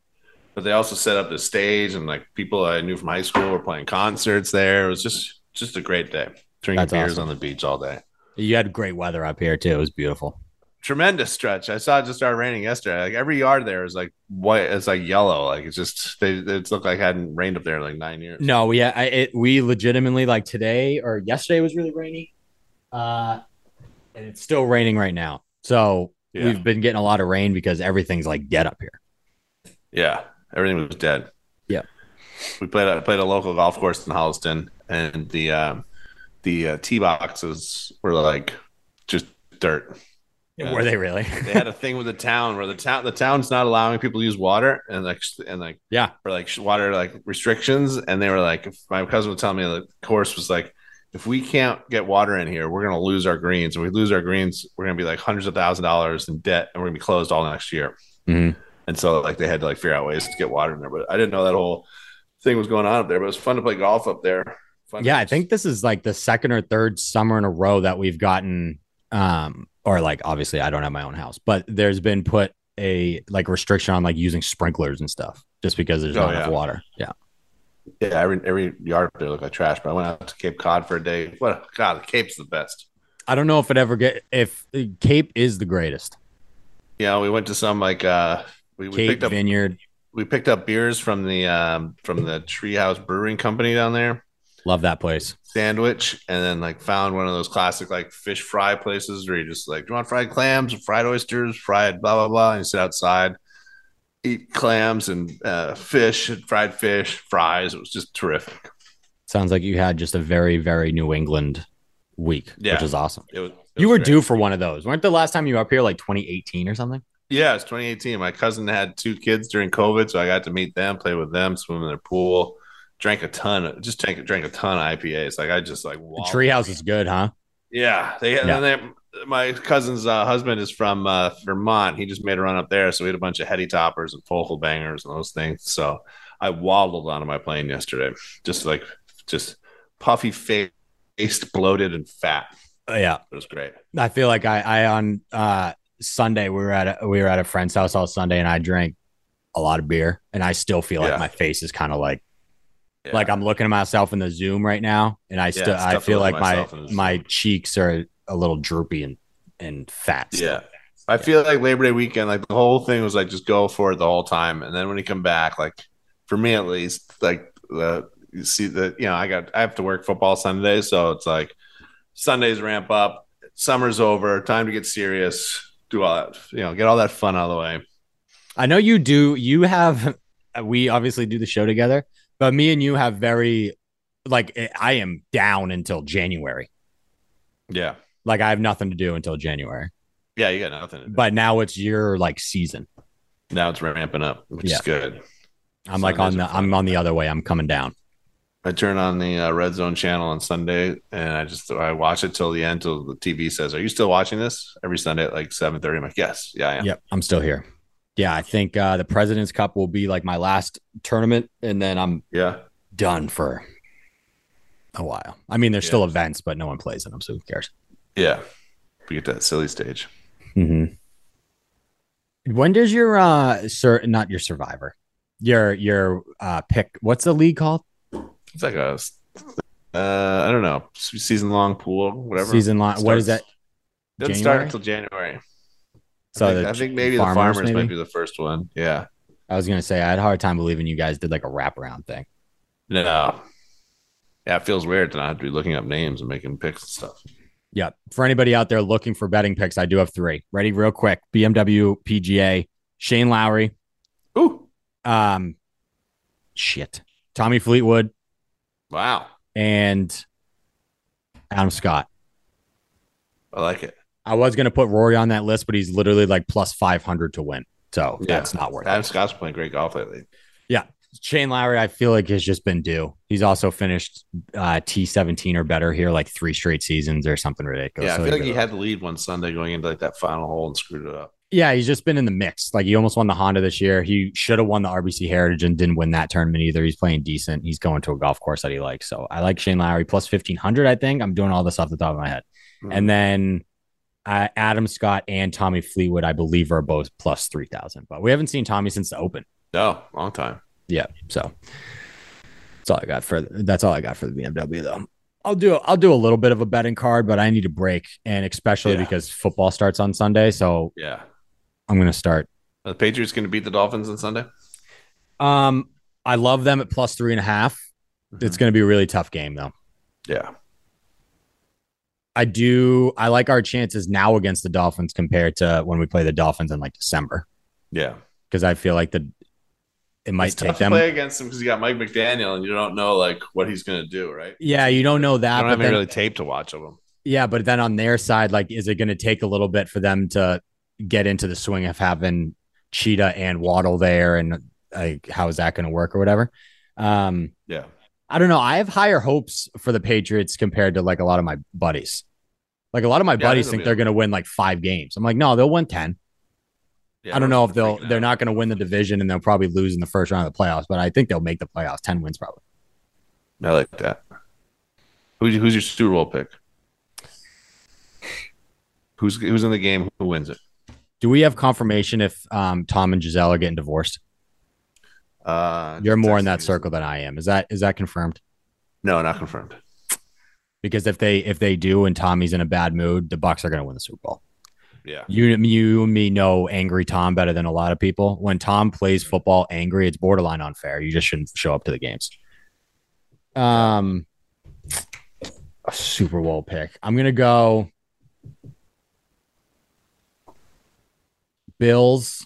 S2: But they also set up the stage and like people I knew from high school were playing concerts there. It was just just a great day. Drinking
S1: That's
S2: beers
S1: awesome.
S2: on the beach all day
S1: You had great weather up here too. It was beautiful.
S2: tremendous stretch. I saw it just started raining yesterday. Like every yard there is like white. It's like yellow. Like it's just they it's looked like it hadn't rained up there in like nine years.
S1: No, we I, it, we legitimately like today or yesterday was really rainy, uh, and it's still raining right now. So
S2: Yeah.
S1: we've been getting a lot of rain because everything's like dead up here.
S2: Yeah, everything was dead.
S1: Yeah.
S2: we played a, played a local golf course in Holliston, and the um, the uh, tee boxes were like just dirt. Yeah.
S1: Were they really?
S2: They had a thing with the town where the town the town's not allowing people to use water and like and like
S1: yeah.
S2: for like water like restrictions and they were like if my cousin was telling me the course was like if we can't get water in here we're going to lose our greens and we lose our greens we're going to be like hundreds of thousand dollars in debt and we're going to be closed all next year
S1: Mhm.
S2: and so like they had to like figure out ways to get water in there but i didn't know that whole thing was going on up there but it was fun to play golf up there fun
S1: Yeah, I think this is like the second or third summer in a row that we've gotten um or like obviously I don't have my own house, but there's been put a like restriction on like using sprinklers and stuff just because there's
S2: Oh,
S1: not enough water. Yeah.
S2: yeah every every yard up there looked like trash but i went out to cape cod for a day what god the cape's the best
S1: I don't know if it ever get if Cape is the greatest.
S2: yeah we went to some like uh we, we
S1: Cape
S2: picked up
S1: Vineyard.
S2: we picked up beers from the um from the Treehouse Brewing Company down there,
S1: Love that place.
S2: sandwich, and then like found one of those classic like fish fry places where you just like, do you want fried clams, fried oysters, fried blah blah blah, and you sit outside, eat clams and uh, fish, fried fish, fries. It was just terrific.
S1: Sounds like you had just a very, very New England week,
S2: Yeah.
S1: which is awesome.
S2: It was. it
S1: You were
S2: great.
S1: due for one of those. Weren't the last time you were up here like 2018 or something?
S2: Yeah, it's 2018. My cousin had two kids during COVID, so I got to meet them, play with them, swim in their pool, drank a ton, of, just drank drank a ton of IPAs. Like I just like
S1: treehouse is good, huh?
S2: Yeah, they
S1: Yeah.
S2: they, my cousin's uh, husband is from uh, Vermont. He just made a run up there, so we had a bunch of heady toppers and focal bangers and those things. So I waddled onto my plane yesterday, just like just puffy faced, bloated, and fat.
S1: Uh, yeah.
S2: It was great.
S1: I feel like I, I on uh Sunday we were at a, we were at a friend's house all Sunday and I drank a lot of beer and I still feel
S2: Yeah.
S1: like my face is kind of like
S2: Yeah.
S1: like I'm looking at myself in the Zoom right now and I still
S2: it's
S1: I feel like my
S2: myself in the Zoom.
S1: my cheeks are a little droopy and and fat.
S2: yeah. I feel like Labor Day weekend, like the whole thing was like just go for it the whole time, and then when you come back, like for me at least, like the you see that you know I got I have to work football Sundays, so it's like Sundays ramp up, summer's over, time to get serious, do all that, you know, get all that fun out of the way.
S1: I know you do. You have, we obviously do the show together, but me and you have very, like, I am down until January.
S2: Yeah,
S1: Like, I have nothing to do until January.
S2: yeah, you got nothing.
S1: But now it's your like season.
S2: now it's ramping up, which
S1: Yeah.
S2: is good.
S1: I'm like on the. I'm on the other way. I'm coming down.
S2: I turn on the uh, Red Zone channel on Sunday, and I just I watch it till the end till the TV says, "Are you still watching this?" Every Sunday at like seven thirty. I'm like, "Yes, yeah, I am."
S1: Yep. I'm still here. Yeah. I think uh, the President's Cup will be like my last tournament. And then I'm
S2: yeah.
S1: done for a while. I mean, there's
S2: Yeah.
S1: still events, but no one plays in them. So who cares?
S2: Yeah. We get to that silly stage.
S1: Mm-hmm. When does your uh sir not your survivor, your your uh pick? What's the league called?
S2: It's like a Uh, I don't know. Season long pool, whatever.
S1: Season long. What is that?
S2: Doesn't
S1: January?
S2: start until January.
S1: So
S2: I think,
S1: the
S2: I think maybe the
S1: farmers,
S2: farmers
S1: maybe?
S2: might be the first one. Yeah.
S1: I was gonna say I had a hard time believing you guys did like a wraparound thing.
S2: No. Yeah, it feels weird to not have to be looking up names and making picks and stuff.
S1: Yeah. For anybody out there looking for betting picks, I do have three. Ready, real quick. BMW, PGA, Shane Lowry,
S2: Ooh.
S1: um, shit, Tommy Fleetwood,
S2: Wow.
S1: and Adam Scott.
S2: I like it.
S1: I was gonna put Rory on that list, but he's literally like plus five hundred to win, so
S2: Yeah.
S1: that's not worth
S2: Adam
S1: it.
S2: Scott's playing great golf lately. Yeah.
S1: Shane Lowry, I feel like has just been due. He's also finished uh, T seventeen or better here, like three straight seasons or something ridiculous.
S2: Yeah, I
S1: So
S2: feel like
S1: he-
S2: had the lead one Sunday going into like that final hole and screwed it up.
S1: Yeah, he's just been in the mix. Like he almost won the Honda this year. He should have won the RBC Heritage and didn't win that tournament either. He's playing decent. He's going to a golf course that he likes. So I like Shane Lowry plus fifteen hundred. I think I'm doing all this off the top of my head.
S2: Hmm.
S1: And then uh, Adam Scott and Tommy Fleetwood, I believe, are both plus three thousand. But we haven't seen Tommy since the Open.
S2: No, long time.
S1: Yeah, so that's all I got for that's all I got for the BMW though. I'll do I'll do a little bit of a betting card, but I need a break, and especially
S2: Yeah.
S1: because football starts on Sunday, so
S2: Yeah.
S1: I'm gonna start
S2: Are the Patriots going to beat the Dolphins on Sunday?
S1: Um, I love them at plus three and a half. It's going to be a really tough game, though.
S2: Yeah.
S1: I do. I like our chances now against the Dolphins compared to when we play the Dolphins in like December
S2: Yeah.
S1: because I feel like the it might
S2: it's
S1: take
S2: tough to
S1: them.
S2: play against him because you got Mike McDaniel and you don't know like what he's going to do, right?
S1: Yeah, you don't know that.
S2: I
S1: that,
S2: don't
S1: but
S2: have any
S1: then,
S2: really tape to watch of him.
S1: yeah, but then on their side, like, is it going to take a little bit for them to get into the swing of having Cheetah and Waddle there, and like, how is that going to work or whatever? Um,
S2: Yeah.
S1: I don't know. I have higher hopes for the Patriots compared to like a lot of my buddies. Like a lot of my
S2: Yeah,
S1: buddies
S2: think
S1: they're going to win like five games. I'm like, no, they'll win ten.
S2: yeah
S1: I don't know if they'll. They're
S2: out.
S1: not going to win the division, and they'll probably lose in the first round of the playoffs. But I think they'll make the playoffs. Ten wins probably.
S2: I like that. Who's who's your Super Bowl pick? Who's who's in the game? Who wins it?
S1: Do we have confirmation if um, Tom and Gisele are getting divorced?
S2: Uh,
S1: You're more in that circle than I am. Is that is that confirmed?
S2: No, not confirmed.
S1: Because if they if they do and Tommy's in a bad mood, the Bucks are going to win the Super Bowl.
S2: Yeah.
S1: You you and me know angry Tom better than a lot of people. When Tom plays football angry, it's borderline unfair. You just shouldn't show up to the games. Um, a Super Bowl pick. I'm gonna go Bills.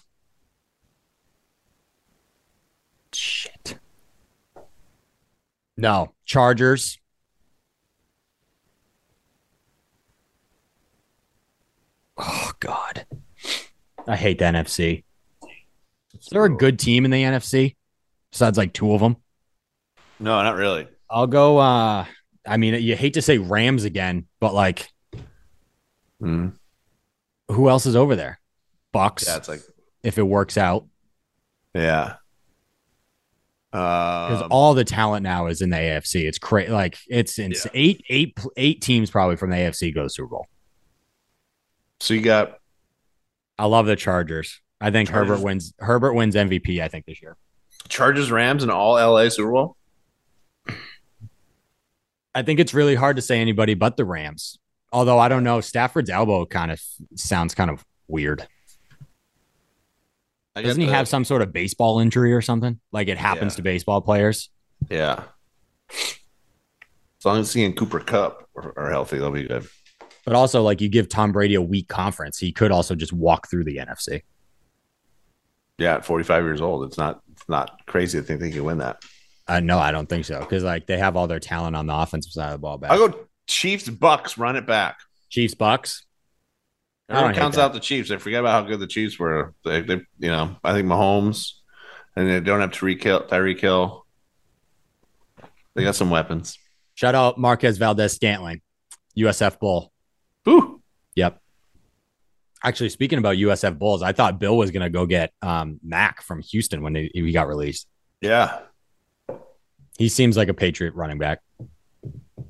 S1: Shit. No, Chargers. Oh God, I hate the NFC. Is there a good team in the NFC besides like two of them?
S2: No, not really.
S1: I'll go. uh I mean, you hate to say Rams again, but like,
S2: Mm.
S1: who else is over there? Bucks.
S2: Yeah, it's like
S1: if it works out,
S2: yeah.
S1: Because
S2: Um,
S1: all the talent now is in the AFC. It's crazy. Like it's ins-
S2: Yeah.
S1: eight, eight, eight teams probably from the AFC go to Super Bowl.
S2: so you got
S1: I love the Chargers. I think
S2: Chargers.
S1: Herbert wins. Herbert wins MVP. I think this year.
S2: Chargers, Rams, and all LA Super Bowl.
S1: I think it's really hard to say anybody but the Rams. Although I don't know, Stafford's elbow kind of sounds kind of weird.
S2: I
S1: Doesn't he
S2: the-
S1: have some sort of baseball injury or something? Like it happens
S2: Yeah.
S1: to baseball players.
S2: Yeah. As long as he and Cooper Kupp are, are healthy, they'll be good.
S1: But also, like you give Tom Brady a weak conference, he could also just walk through the NFC.
S2: Yeah, at 45 years old, it's not it's not crazy to think they can win that.
S1: Uh, no, I don't think so because like they have all their talent on the offensive side of the ball back.
S2: I'll go Chiefs, Bucks, run it back.
S1: Chiefs, Bucks.
S2: Everyone counts out the Chiefs. They forget about how good the Chiefs were. They, they you know, I think Mahomes, and they don't have Tyreek Hill. Tyreek Hill. They got some weapons.
S1: Shout out Marquez Valdes-Scantling, USF Bull.
S2: Woo.
S1: Yep. Actually, speaking about USF Bulls, I thought Bill was going to go get um, Mack from Houston when he, he got released.
S2: Yeah,
S1: He seems like a Patriot running back.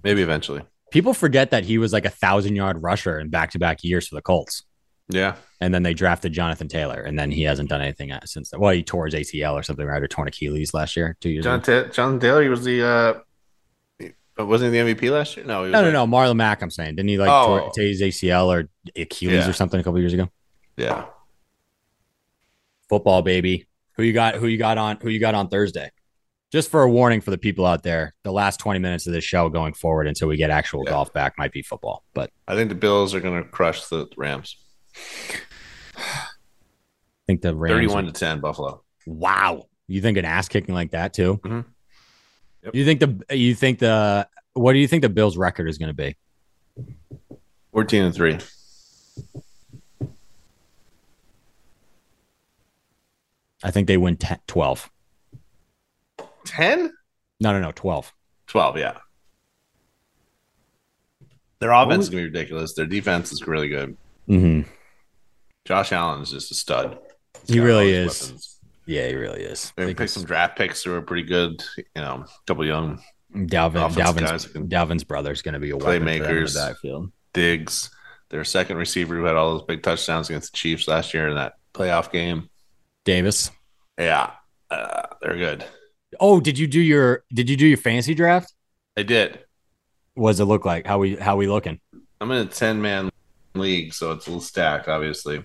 S2: maybe eventually.
S1: People forget that he was like a thousand yard rusher in back to back years for the Colts.
S2: Yeah,
S1: And then they drafted Jonathan Taylor, and then he hasn't done anything since then. Well, he tore his ACL or something, right? Or torn Achilles last year, two years
S2: John
S1: ago.
S2: Ta- John Taylor. He was the uh, But wasn't he the MVP last year? No, he was
S1: No, no,
S2: like-
S1: no. Marlon Mack, I'm saying. Didn't he like
S2: Oh.
S1: tore, tear his ACL or Achilles
S2: Yeah.
S1: or something a couple years ago?
S2: Yeah.
S1: Football, baby. Who you got? Who you got on? Who you got on Thursday? Just for a warning for the people out there, the last 20 minutes of this show going forward until we get actual
S2: Yeah.
S1: golf back might be football. But
S2: I think the Bills are going to crush the Rams.
S1: I think the Rams.
S2: 31 to 10, Buffalo.
S1: Wow. You think an ass kicking like that too?
S2: Mhm. Yep.
S1: You think the you think the what do you think the Bills record is going to be?
S2: 14 and 3.
S1: I think they win 10, 12.
S2: 10?
S1: No, no, no, 12.
S2: 12, yeah. Their offense is going to be ridiculous. Their defense is really good.
S1: Mm-hmm.
S2: Josh Allen is just a stud. He's
S1: He really is.
S2: weapons.
S1: Yeah, he really is.
S2: They picked some draft picks who are pretty good. You know, a couple young
S1: Dalvin, Dalvin's,
S2: guys that can-
S1: Dalvin's brother is going to be a weapon for them in the
S2: Playmakers.
S1: backfield.
S2: Diggs. Their second receiver who had all those big touchdowns against the Chiefs last year in that playoff game.
S1: Davis.
S2: Yeah, uh, they're good.
S1: Oh, did you do your did you do your fantasy draft?
S2: I did.
S1: What does it look like? How we how we looking?
S2: I'm in a 10 man league, so it's a little stacked, obviously.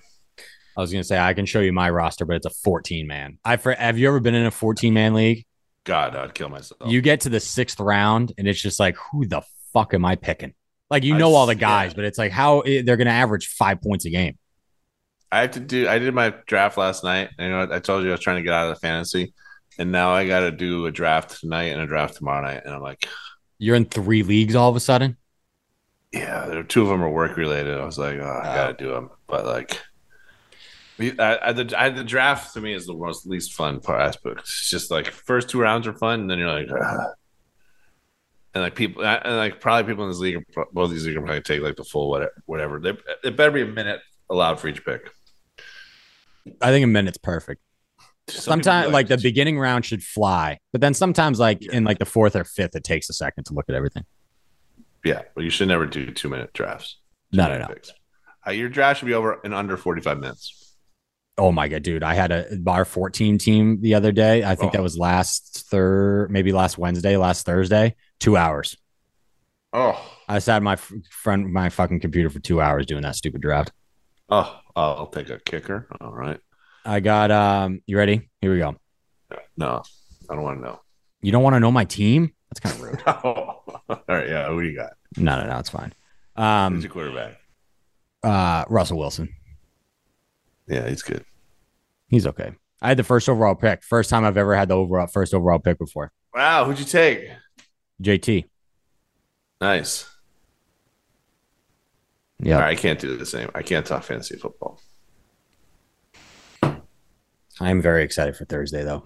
S1: I was gonna say I can show you my roster, but it's a 14 man. I for have you ever been in a 14 man league?
S2: God, I'd kill myself.
S1: You get to the sixth round, and it's just like, who the fuck am I picking? Like you
S2: I
S1: know all the guys,
S2: yeah.
S1: but it's like how eh, they're gonna average five points a game.
S2: I have to do. I did my draft last night. You know, I told you I was trying to get out of the fantasy, and now I got to do a draft tonight and a draft tomorrow night. And I'm like,
S1: You're in three leagues all of a sudden.
S2: yeah, there, two of them are work related. I was like, oh, I got to do them, but like, I, I, the, I, the draft to me is the most least fun part aspect. It's just like first two rounds are fun, and then you're like, "Ugh." and like people, and like probably people in this league, both these leagues are probably take like the full whatever. Whatever. They, it better be a minute allowed for each pick.
S1: I think a minute's perfect.
S2: Some
S1: Sometimes like the beginning round should fly, but then sometimes like
S2: Yeah.
S1: in like the fourth or fifth, it takes a second to look at everything.
S2: Yeah, but you should never do two minute drafts.
S1: No,
S2: Two
S1: no, no.
S2: picks. Uh, your draft should be over in under 45 minutes.
S1: Oh my god, dude! I had a bar 14 team the other day. I think
S2: Oh.
S1: that was last third, maybe last Wednesday, last Thursday. Two hours.
S2: Oh,
S1: I sat my f- front my fucking computer for two hours doing that stupid draft.
S2: oh, I'll take a kicker. All right.
S1: I got um. You ready? Here we go.
S2: No, I don't want to know.
S1: You don't want to know my team? That's kind of rude.
S2: all right. Yeah. Who do you got?
S1: no, no, no. It's fine.
S2: Who's
S1: Um.
S2: your quarterback?
S1: Uh. Russell Wilson.
S2: Yeah, he's good.
S1: He's okay. I had the first overall pick. First time I've ever had the overall first overall pick before.
S2: Wow. Who'd you take?
S1: JT.
S2: Nice.
S1: Yeah.
S2: Right. I can't do the same. I can't talk fantasy football.
S1: I am very excited for Thursday though.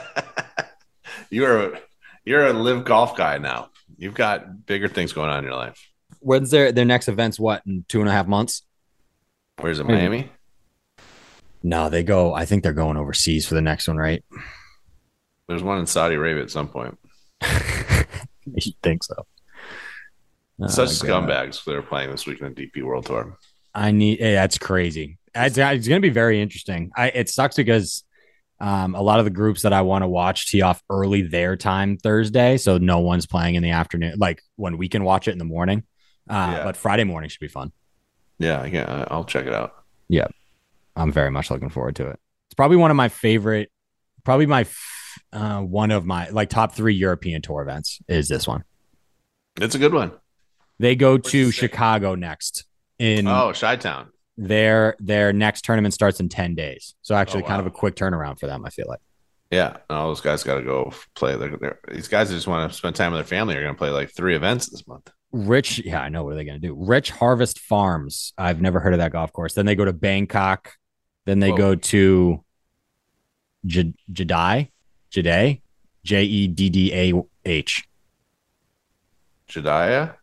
S2: you're a, you're a LIV golf guy now. You've got bigger things going on in your life.
S1: When's their their next event's what in two and a half months?
S2: Where's it? Miami?
S1: No, they go. I think they're going overseas for the next one, right?
S2: There's one in Saudi Arabia at some point.
S1: you think so?
S2: Such
S1: Oh,
S2: scumbags that are playing this week in the DP World Tour.
S1: I need. Hey, that's crazy. It's, it's going to be very interesting. I it sucks because um, a lot of the groups that I want to watch tee off early their time Thursday, so no one's playing in the afternoon. Like when we can watch it in the morning. Uh,
S2: Yeah.
S1: But Friday morning should be fun.
S2: Yeah, I can, I'll check it out.
S1: Yeah, I'm very much looking forward to it. It's probably one of my favorite, probably my f- uh, one of my like top three European tour events is this one.
S2: It's a good one.
S1: They go
S2: What's
S1: to? Chicago next. In
S2: Oh, Chi Town.
S1: Their their next tournament starts in 10 days. So actually
S2: Oh,
S1: kind of a quick turnaround for them, I feel like.
S2: Yeah, and all those guys got to go play. They're, they're, these guys just want to spend time with their family are going to play like three events this month.
S1: Rich, yeah, I know what are they going to do. Rich Harvest Farms. I've never heard of that golf course. Then they go to Bangkok. Then they
S2: Whoa.
S1: go to J- Jeddah, Jeddah, J E D D A H,
S2: Jediah?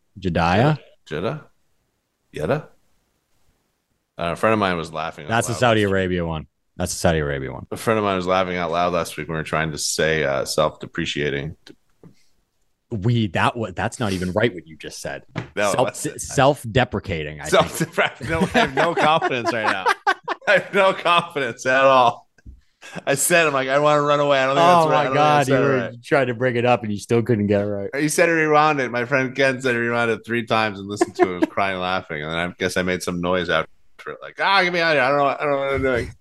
S1: Jeddah.
S2: Jeddah? Uh, a friend of mine was laughing. out
S1: That's the Saudi. Arabia one. That's the Saudi Arabia one.
S2: A friend of mine was laughing out loud last week when we were trying to say uh, self-depreciating.
S1: We that what that's not even right what you just said.
S2: No,
S1: Self, self-deprecating. I think.
S2: Self-depreciating. No, I have no confidence right now. I have no confidence at all. I said, I'm like, I want to run away. I don't think
S1: Oh
S2: that's right. I
S1: my god, you were
S2: right.
S1: trying to bring it up and you still couldn't get it right.
S2: You said it rewound it. My friend Ken said it rewound it three times and listened to it. was crying, laughing, and then I guess I made some noise after it, like, ah, get me out of here. I don't know. I don't know what I'm doing.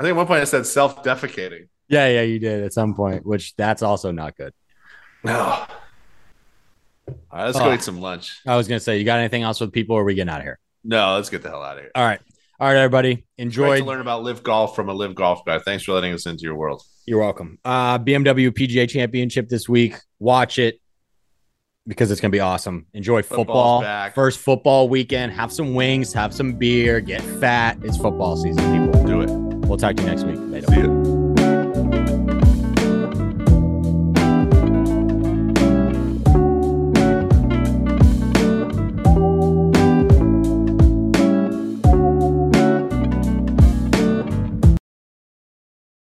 S2: I think at one point I said self-defecating.
S1: Yeah, yeah, you did at some point, which that's also not good.
S2: No. All right, let's go
S1: Oh.
S2: eat some lunch.
S1: I was gonna say, you got anything else with people, or are we getting out of here?
S2: No, let's get the hell out of here.
S1: All right, all right, everybody, enjoy.
S2: to learn about LIV golf from a LIV golf guy. Thanks for letting us into your world.
S1: You're welcome. Uh, BMW PGA Championship this week. Watch it because it's gonna be awesome. Enjoy
S2: Football's
S1: football.
S2: back.
S1: First football weekend. Have some wings. Have some beer. Get fat. It's football season, people.
S2: Do it.
S1: We'll talk to you next week. Later.
S2: See ya.